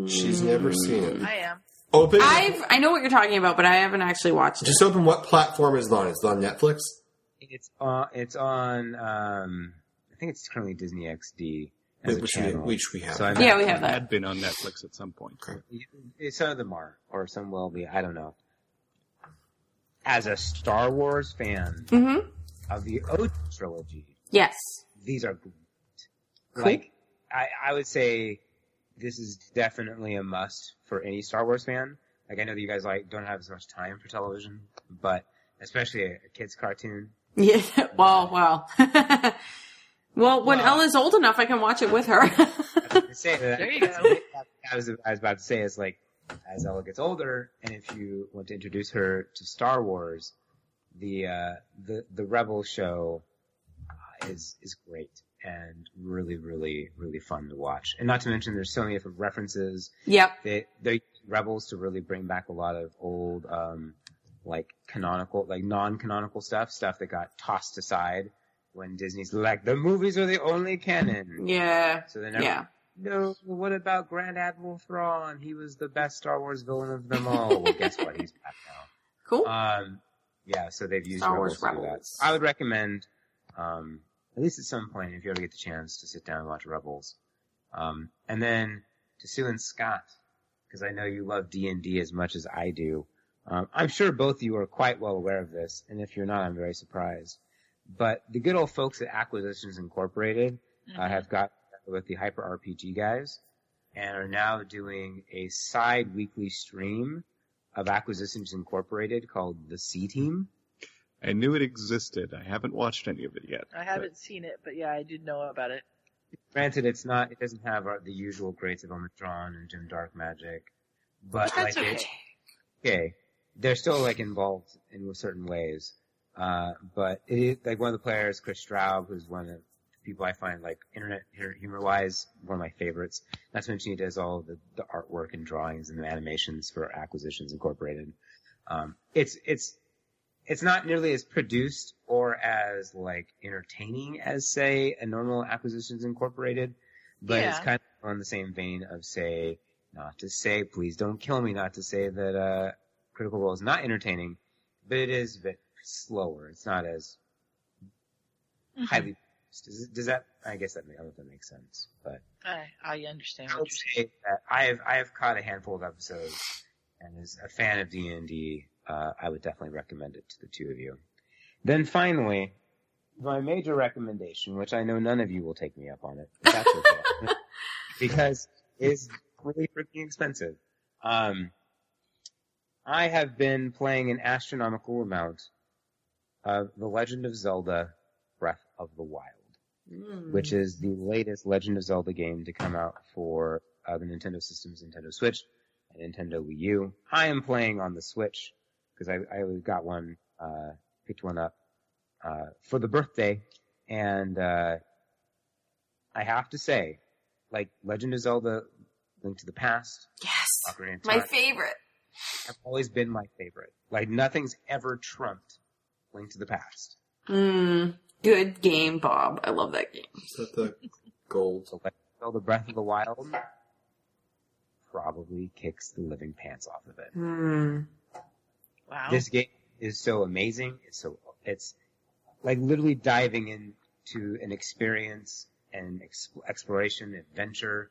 She's never seen it. I am. Open. I've I know what you're talking about, but I haven't actually watched it. Just open what platform is it on? Is it on Netflix? It's on it's on um, I think it's currently Disney XD as a Which we- channel. which we have. So I'm Yeah, we have that. had been on Netflix at some point. Some of them are, or some will be. I don't know. As a Star Wars fan Mm-hmm. of the OG trilogy, Yes. these are great. Like, I, I would say this is definitely a must for any Star Wars fan. Like, I know that you guys like don't have as much time for television, but especially a, a kids cartoon. Yeah. Well, well. well, when Well- Ella's old enough, I can watch it with her. to say that. There you go. I was, I was about to say is like, as Ella gets older, and if you want to introduce her to Star Wars, the uh, the the Rebel show uh, is is great and really really really fun to watch. And not to mention, there's so many different references. yep. They they Rebels to really bring back a lot of old um, like canonical, like non-canonical stuff, stuff that got tossed aside when Disney's like the movies are the only canon. Yeah. So they never Yeah. no, what about Grand Admiral Thrawn? He was the best Star Wars villain of them all. well, guess what? He's back now. Cool. Um, yeah, so they've used Star Rebels Wars to do that. Rebels. I would recommend, um, at least at some point, if you ever get the chance to sit down and watch Rebels. Um, and then to Sue and Scott, because I know you love D and D as much as I do. Um, I'm sure both of you are quite well aware of this, and if you're not, I'm very surprised. But the good old folks at Acquisitions Incorporated uh, have got with the Hyper RPG guys and are now doing a side weekly stream of Acquisitions Incorporated called the C Team. I knew it existed. I haven't watched any of it yet. I haven't seen it, but yeah, I did know about it. Granted, it's not, it doesn't have uh, the usual greats of Omicron and Jim Darkmagic, but That's like okay. it, okay, they're still like involved in certain ways. Uh, but it is, like one of the players, Chris Straub, who's one of the people I find like internet humor wise, one of my favorites. Not to mention he does all the, the artwork and drawings and the animations for Acquisitions Incorporated. Um, it's, it's, it's not nearly as produced or as like entertaining as say a normal Acquisitions Incorporated, but it's kind of on the same vein of say, not to say, please don't kill me, not to say that, uh, Critical Role is not entertaining, but it is a bit slower. It's not as Mm-hmm. highly. Does, does that, I guess that, I don't know if that makes sense, but I, I understand I what would you're saying. say that I have, I have caught a handful of episodes and as a fan of D&D, uh, I would definitely recommend it to the two of you. Then finally, my major recommendation, which I know none of you will take me up on it, okay, because it's really freaking expensive. Um, I have been playing an astronomical amount of The Legend of Zelda Breath of the Wild, which is the latest Legend of Zelda game to come out for uh, the Nintendo systems, Nintendo Switch, and Nintendo Wii U. I am playing on the Switch because I, I got one, uh, picked one up uh, for the birthday, and uh, I have to say, like Legend of Zelda: Link to the Past, Yes. Ocarina My Time, favorite. have always been my favorite. Like nothing's ever trumped Link to the Past. Mm, good game, Bob. I love that game. Is that the gold? So Legend of Zelda: Breath of the Wild probably kicks the living pants off of it. Hmm. Wow. This game is so amazing. It's so it's like literally diving into an experience and ex- exploration, adventure.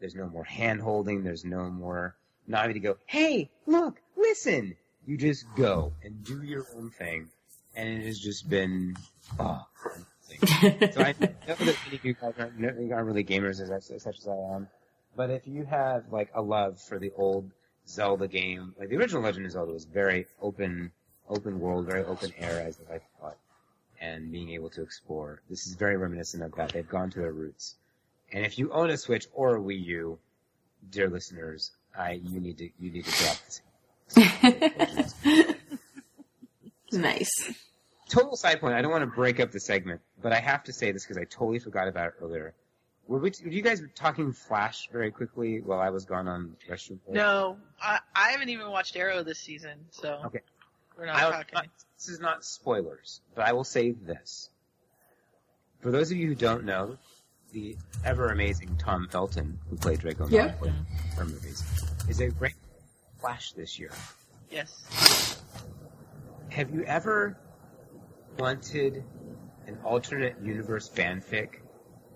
There's no more hand holding. There's no more not having to go, hey, look, listen. You just go and do your own thing, and it has just been oh. amazing. so I know that many of you guys aren't, aren't really gamers as, as such as I am, but if you have like a love for the old Zelda game, like the original Legend of Zelda was very open, open world, very open air as I thought, and being able to explore. This is very reminiscent of that. They've gone to their roots. And if you own a Switch or a Wii U, dear listeners, I you need to you need to drop this. nice. Total side point. I don't want to break up the segment, but I have to say this because I totally forgot about it earlier. Were, we, were you guys talking Flash very quickly while I was gone on restroom? break? No, I, I haven't even watched Arrow this season, so Okay. we're not I- talking. this is not spoilers, but I will say this. For those of you who don't know, the ever amazing Tom Felton, who played Draco Yeah. Malfoy in her movies, is a great Flash this year. Yes. Have you ever wanted an alternate universe fanfic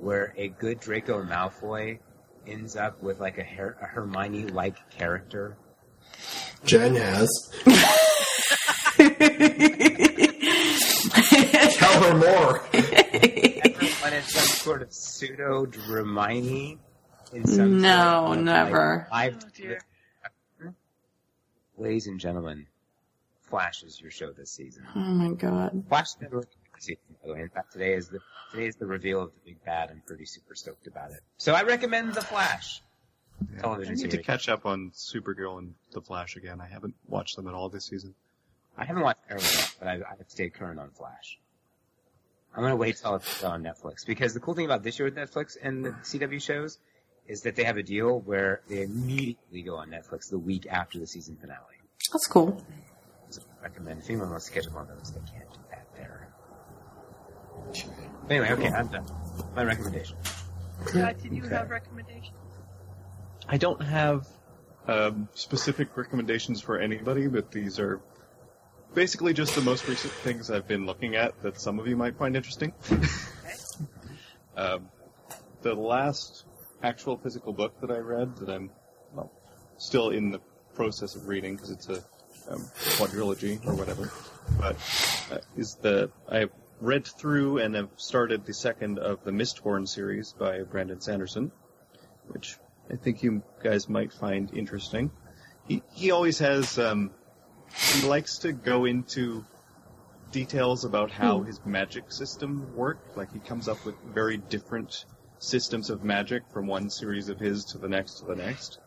where a good Draco Malfoy ends up with like a, Her- a Hermione-like character? Jen has. Tell her more. Ever wanted some sort of pseudo Hermione in some No, sort of, never. Like, Oh. Ladies and gentlemen, Flash is your show this season. Oh my god. Flash has been really good this season, by the way. In fact, today is the today is the reveal of the big bad. I'm pretty super stoked about it. So I recommend the Flash I television need to catch up on Supergirl and The Flash again. I haven't watched them at all this season. I haven't watched Arrow yet, but I've, I've stayed current on Flash. I'm gonna wait till it's on Netflix because the cool thing about this year with Netflix and the CW shows is that they have a deal where they immediately go on Netflix the week after the season finale. That's cool. So I recommend if anyone wants to catch up on those, they can't do that there. Anyway, okay, I'm done. My recommendation. Scott, did you Okay. have recommendations? I don't have um, specific recommendations for anybody, but these are basically just the most recent things I've been looking at that some of you might find interesting. um, the last actual physical book that I read that I'm well, still in the process of reading because it's a um, quadrilogy or whatever, but uh, is the I read through and have started the second of the Mistborn series by Brandon Sanderson, which I think you guys might find interesting. He he always has um, he likes to go into details about how his magic system worked. Like he comes up with very different systems of magic from one series of his to the next to the next.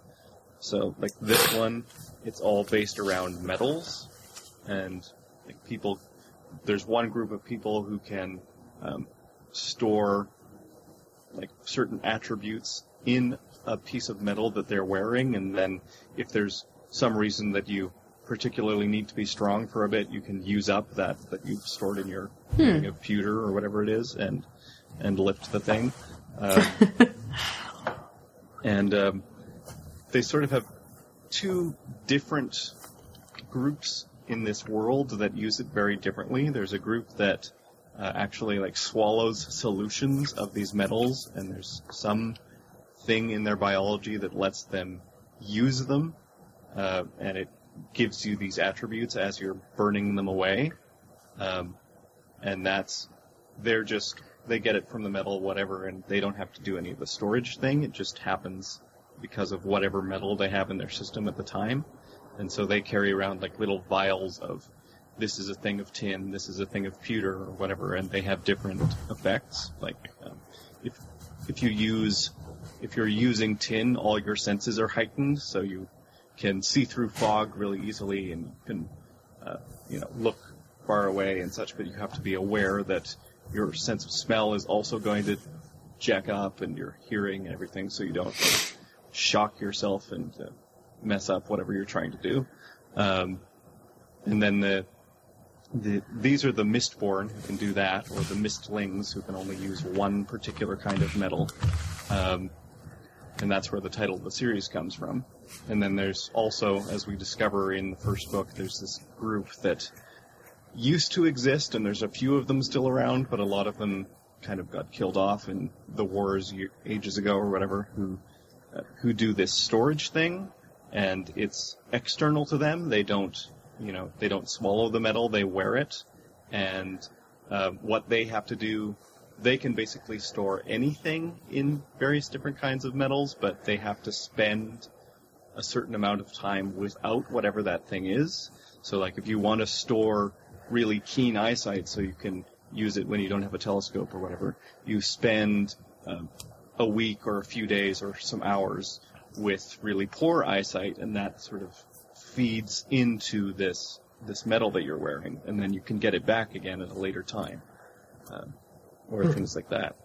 So like this one, it's all based around metals, and like people, there's one group of people who can um, store like certain attributes in a piece of metal that they're wearing, and then if there's some reason that you particularly need to be strong for a bit, you can use up that that you've stored in your pewter or whatever it is, and and lift the thing. Um, and um, they sort of have two different groups in this world that use it very differently. There's a group that uh, actually like swallows solutions of these metals, and there's some thing in their biology that lets them use them, uh, and it gives you these attributes as you're burning them away. Um, and that's they're just they get it from the metal, whatever, and they don't have to do any of the storage thing. It just happens because of whatever metal they have in their system at the time. And so they carry around like little vials of this is a thing of tin, this is a thing of pewter, or whatever, and they have different effects. Like um, if if you use if you're using tin, all your senses are heightened, so you can see through fog really easily, and you can uh, you know look far away and such. But you have to be aware that your sense of smell is also going to jack up, and your hearing and everything, so you don't like, shock yourself and uh, mess up whatever you're trying to do. Um, and then the, the these are the Mistborn who can do that, or the Mistings who can only use one particular kind of metal. Um, and that's where the title of the series comes from. And then there's also, as we discover in the first book, there's this group that used to exist, and there's a few of them still around, but a lot of them kind of got killed off in the wars ages ago or whatever, who uh, who do this storage thing, and it's external to them. They don't, you know, they don't swallow the metal; they wear it, and uh, what they have to do, they can basically store anything in various different kinds of metals, but they have to spend a certain amount of time without whatever that thing is. So, like, if you want to store really keen eyesight so you can use it when you don't have a telescope or whatever, you spend um, a week or a few days or some hours with really poor eyesight, and that sort of feeds into this this metal that you're wearing, and then you can get it back again at a later time, um, or things like that.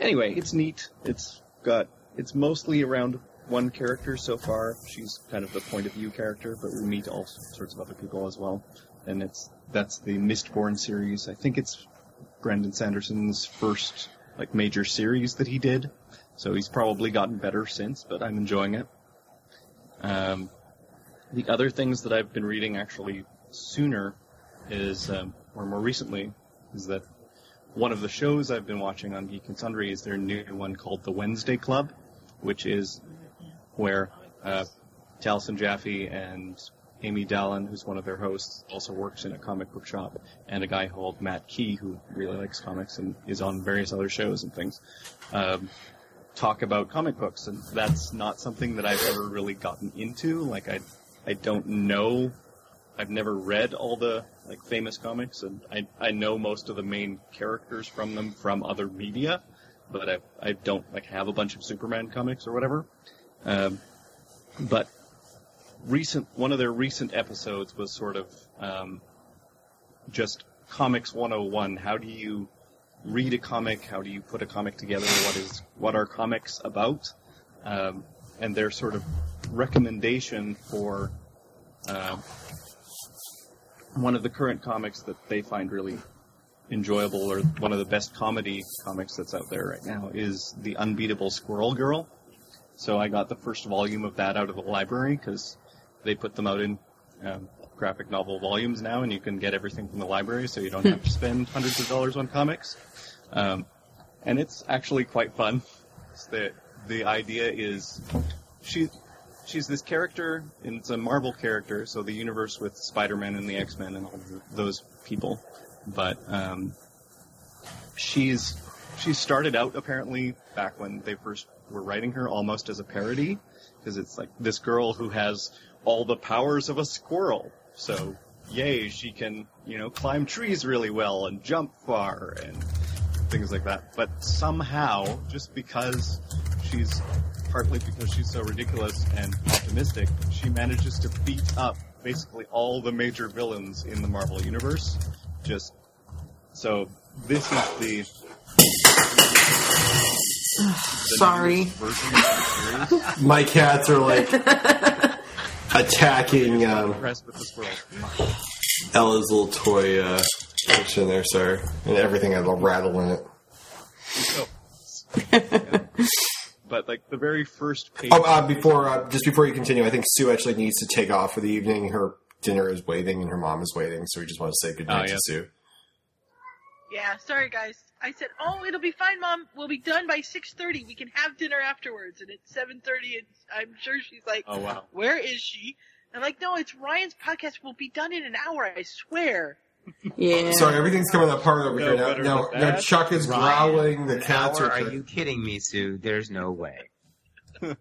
Anyway, it's neat. It's got it's mostly around one character so far. She's kind of the point of view character, but we meet all sorts of other people as well. And it's that's the Mistborn series. I think it's Brandon Sanderson's first like major series that he did. So he's probably gotten better since, but I'm enjoying it. Um, the other things that I've been reading actually sooner is, um, or more recently, is that one of the shows I've been watching on Geek and Sundry is their new one called The Wednesday Club, which is where uh, Taliesin Jaffe and Amy Dallen, who's one of their hosts, also works in a comic book shop, and a guy called Matt Key, who really likes comics and is on various other shows and things, um, talk about comic books. And that's not something that I've ever really gotten into. Like, I, I don't know. I've never read all the like famous comics, and I, I know most of the main characters from them from other media, but I, I don't like have a bunch of Superman comics or whatever. Um, but recent one of their recent episodes was sort of um, just comics 101 how do you read a comic how do you put a comic together what is what are comics about? Um, and their sort of recommendation for uh, one of the current comics that they find really enjoyable or one of the best comedy comics that's out there right now is the unbeatable squirrel girl. So i got the first volume of that out of the library because they put them out in um, graphic novel volumes now, and you can get everything from the library, so you don't have to spend hundreds of dollars on comics. Um, and it's actually quite fun. It's the the idea is she she's this character, and it's a Marvel character, so the universe with Spider-Man and the X-Men and all those people. But um, she's she started out apparently back when they first were writing her almost as a parody because it's like this girl who has all the powers of a squirrel. So, yay, she can, you know, climb trees really well and jump far and things like that. But somehow, just because she's, partly because she's so ridiculous and optimistic, she manages to beat up basically all the major villains in the Marvel Universe. Just, so, this is the. the Sorry. version of the series. My cats are like attacking um, Impressed with the squirrel. Ella's little toy uh, section there, sir, and everything has a rattle in it. So, but like the very first page. Oh, uh, before uh, just before you continue, I think Sue actually needs to take off for the evening. Her dinner is waiting, and her mom is waiting, so we just want to say good night Oh, to. Sue. Yeah, sorry guys. I said, "Oh, it'll be fine, mom. We'll be done by 6:30. We can have dinner afterwards." And it's 7:30 and I'm sure she's like, Oh wow. "Where is she?" I'm like, "No, it's Ryan's podcast. We'll be done in an hour, I swear." Yeah. Oh, Sorry, everything's coming apart over No here now. Now, now. Chuck is Ryan, growling. The An cats hour? are. Are you kidding me, Sue? There's no way. Well,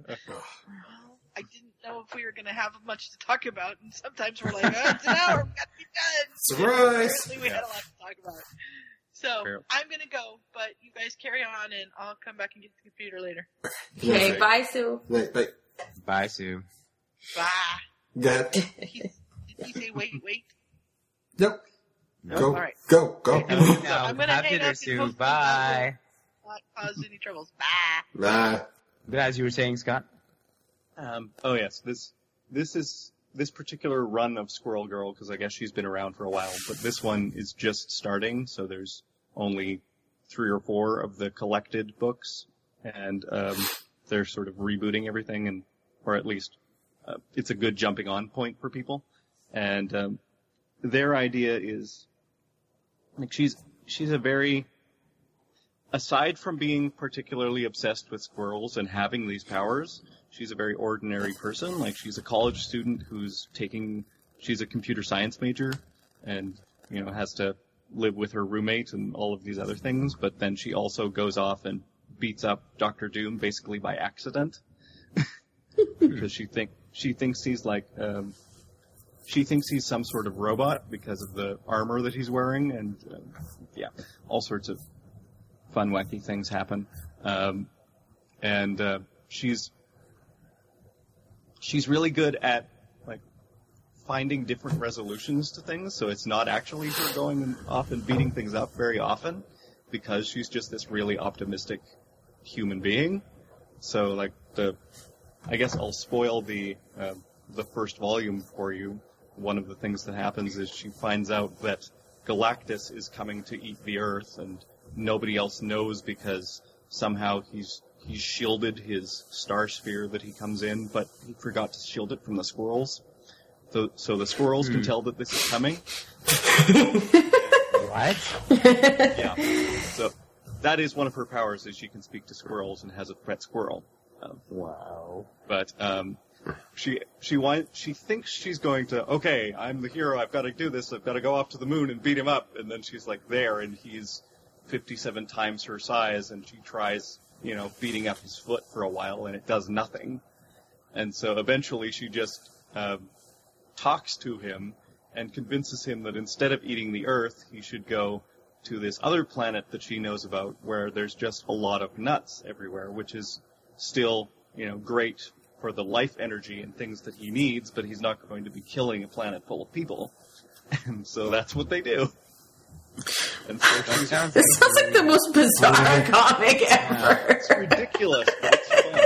I didn't know if we were going to have much to talk about, and sometimes we're like, oh, "It's an hour. We've got to be done." Surprise! Apparently, we had a lot to talk about. So Fair. I'm going to go, but you guys carry on, and I'll come back and get the computer later. Okay, Yeah. bye, Sue. Night, night. Bye, Sue. Bye. That. Did he say wait, wait? Nope. No. Go, All right. go, go. No, I'm gonna have hang dinner, up Sue. Bye. Not cause any troubles. Bye. Nah. But as you were saying, Scott, Um, oh yes, this this is this particular run of Squirrel Girl because I guess she's been around for a while, but this one is just starting, so there's only three or four of the collected books, and um, they're sort of rebooting everything, and or at least uh, it's a good jumping on point for people. And um, their idea is like she's she's a very aside from being particularly obsessed with squirrels and having these powers, she's a very ordinary person. Like she's a college student who's taking, she's a computer science major, and you know has to live with her roommate and all of these other things. But then she also goes off and beats up Doctor Doom basically by accident because she think she thinks he's like um, she thinks he's some sort of robot because of the armor that he's wearing, and uh, yeah, all sorts of fun, wacky things happen. Um, and uh, she's she's really good at like finding different resolutions to things. So it's not actually her going off and beating things up very often because she's just this really optimistic human being. So like the, I guess I'll spoil the uh, the first volume for you. One of the things that happens is she finds out that Galactus is coming to eat the Earth, and nobody else knows because somehow he's he's shielded his star sphere that he comes in, but he forgot to shield it from the squirrels. So, so the squirrels can Hmm. tell that this is coming. what? yeah. So that is one of her powers is she can speak to squirrels and has a pet squirrel. Um, wow. But um, she she want, she thinks she's going to okay, I'm the hero. I've got to do this. I've got to go off to the moon and beat him up. And then she's like there, and he's 57 times her size, and she tries you know beating up his foot for a while, and it does nothing. And so eventually she just um, talks to him and convinces him that instead of eating the Earth, he should go to this other planet that she knows about where there's just a lot of nuts everywhere, which is still, you know, great for the life energy and things that he needs, but he's not going to be killing a planet full of people. And so that's what they do. And This sounds like the most bizarre comic ever. it's ridiculous, but it's fun.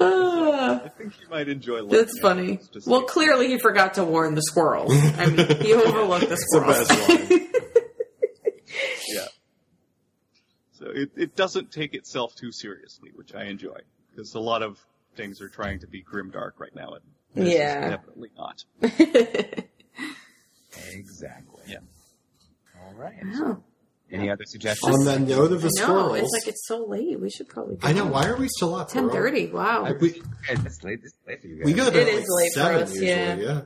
I think you might enjoy looking That's funny. It's Well, clearly he forgot to warn the squirrels. I mean, he overlooked the squirrels. Yeah. So it, it doesn't take itself too seriously, which I enjoy. Because a lot of things are trying to be grimdark right now, and this is Yeah. definitely not. Exactly. Yeah. All right. Oh. Any other suggestions? On the note of the I know. squirrels, It's like it's so late. We should probably. Go I know. home. Why are we still up? Ten thirty. Wow. I- we, It's late. It's late for you guys. we go to bed It at is like late for seven us, usually. yeah. Yeah.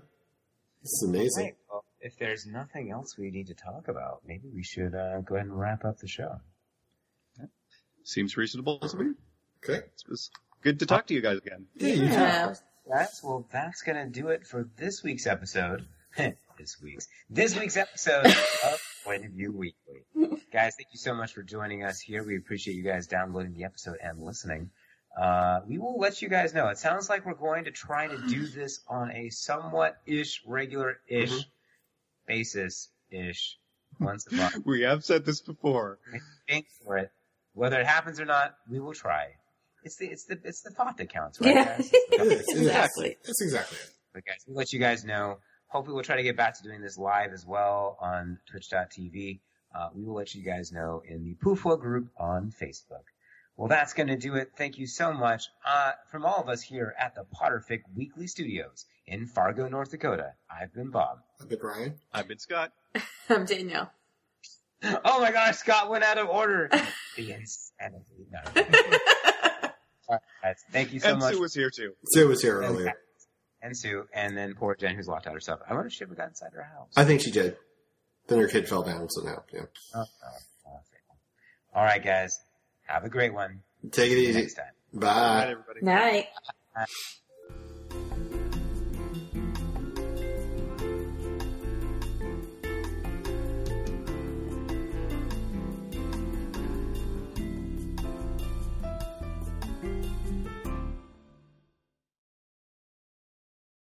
This is amazing. Right. Well, if there's nothing else we need to talk about, maybe we should uh, go ahead and wrap up the show. Seems reasonable to me. Okay. It was good to talk to you guys again. yeah. Guys, well, that's gonna do it for this week's episode. this week's this week's episode of Point of View Weekly. guys, thank you so much for joining us here. We appreciate you guys downloading the episode and listening. Uh, we will let you guys know. It sounds like we're going to try to do this on a somewhat ish, regular ish basis ish once a month. We have said this before. Aim for it. Whether it happens or not, we will try. It's the it's the it's the thought that counts, right? Yeah. guys? It is, it is. Exactly. That's exactly it. But guys, we'll let you guys know. Hopefully, we'll try to get back to doing this live as well on Twitch.tv. Uh, we will let you guys know in the Poofwa group on Facebook. Well, that's going to do it. Thank you so much. Uh, from all of us here at the Potterfic Weekly Studios in Fargo, North Dakota, I've been Bob. I've been Ryan. I've been Scott. I'm Danielle. Oh my gosh, Scott went out of order. the insanity. No. All right, guys, thank you so and much. Sue was here too. Sue was here earlier. And Sue, and then poor Jen who's locked out herself. I wonder if she ever got inside her house. I think she did. Then her kid fell down, so now, yeah. Oh, oh, oh, All right, guys. Have a great one. Take it See you easy. Next time. Bye. everybody. Night. Bye.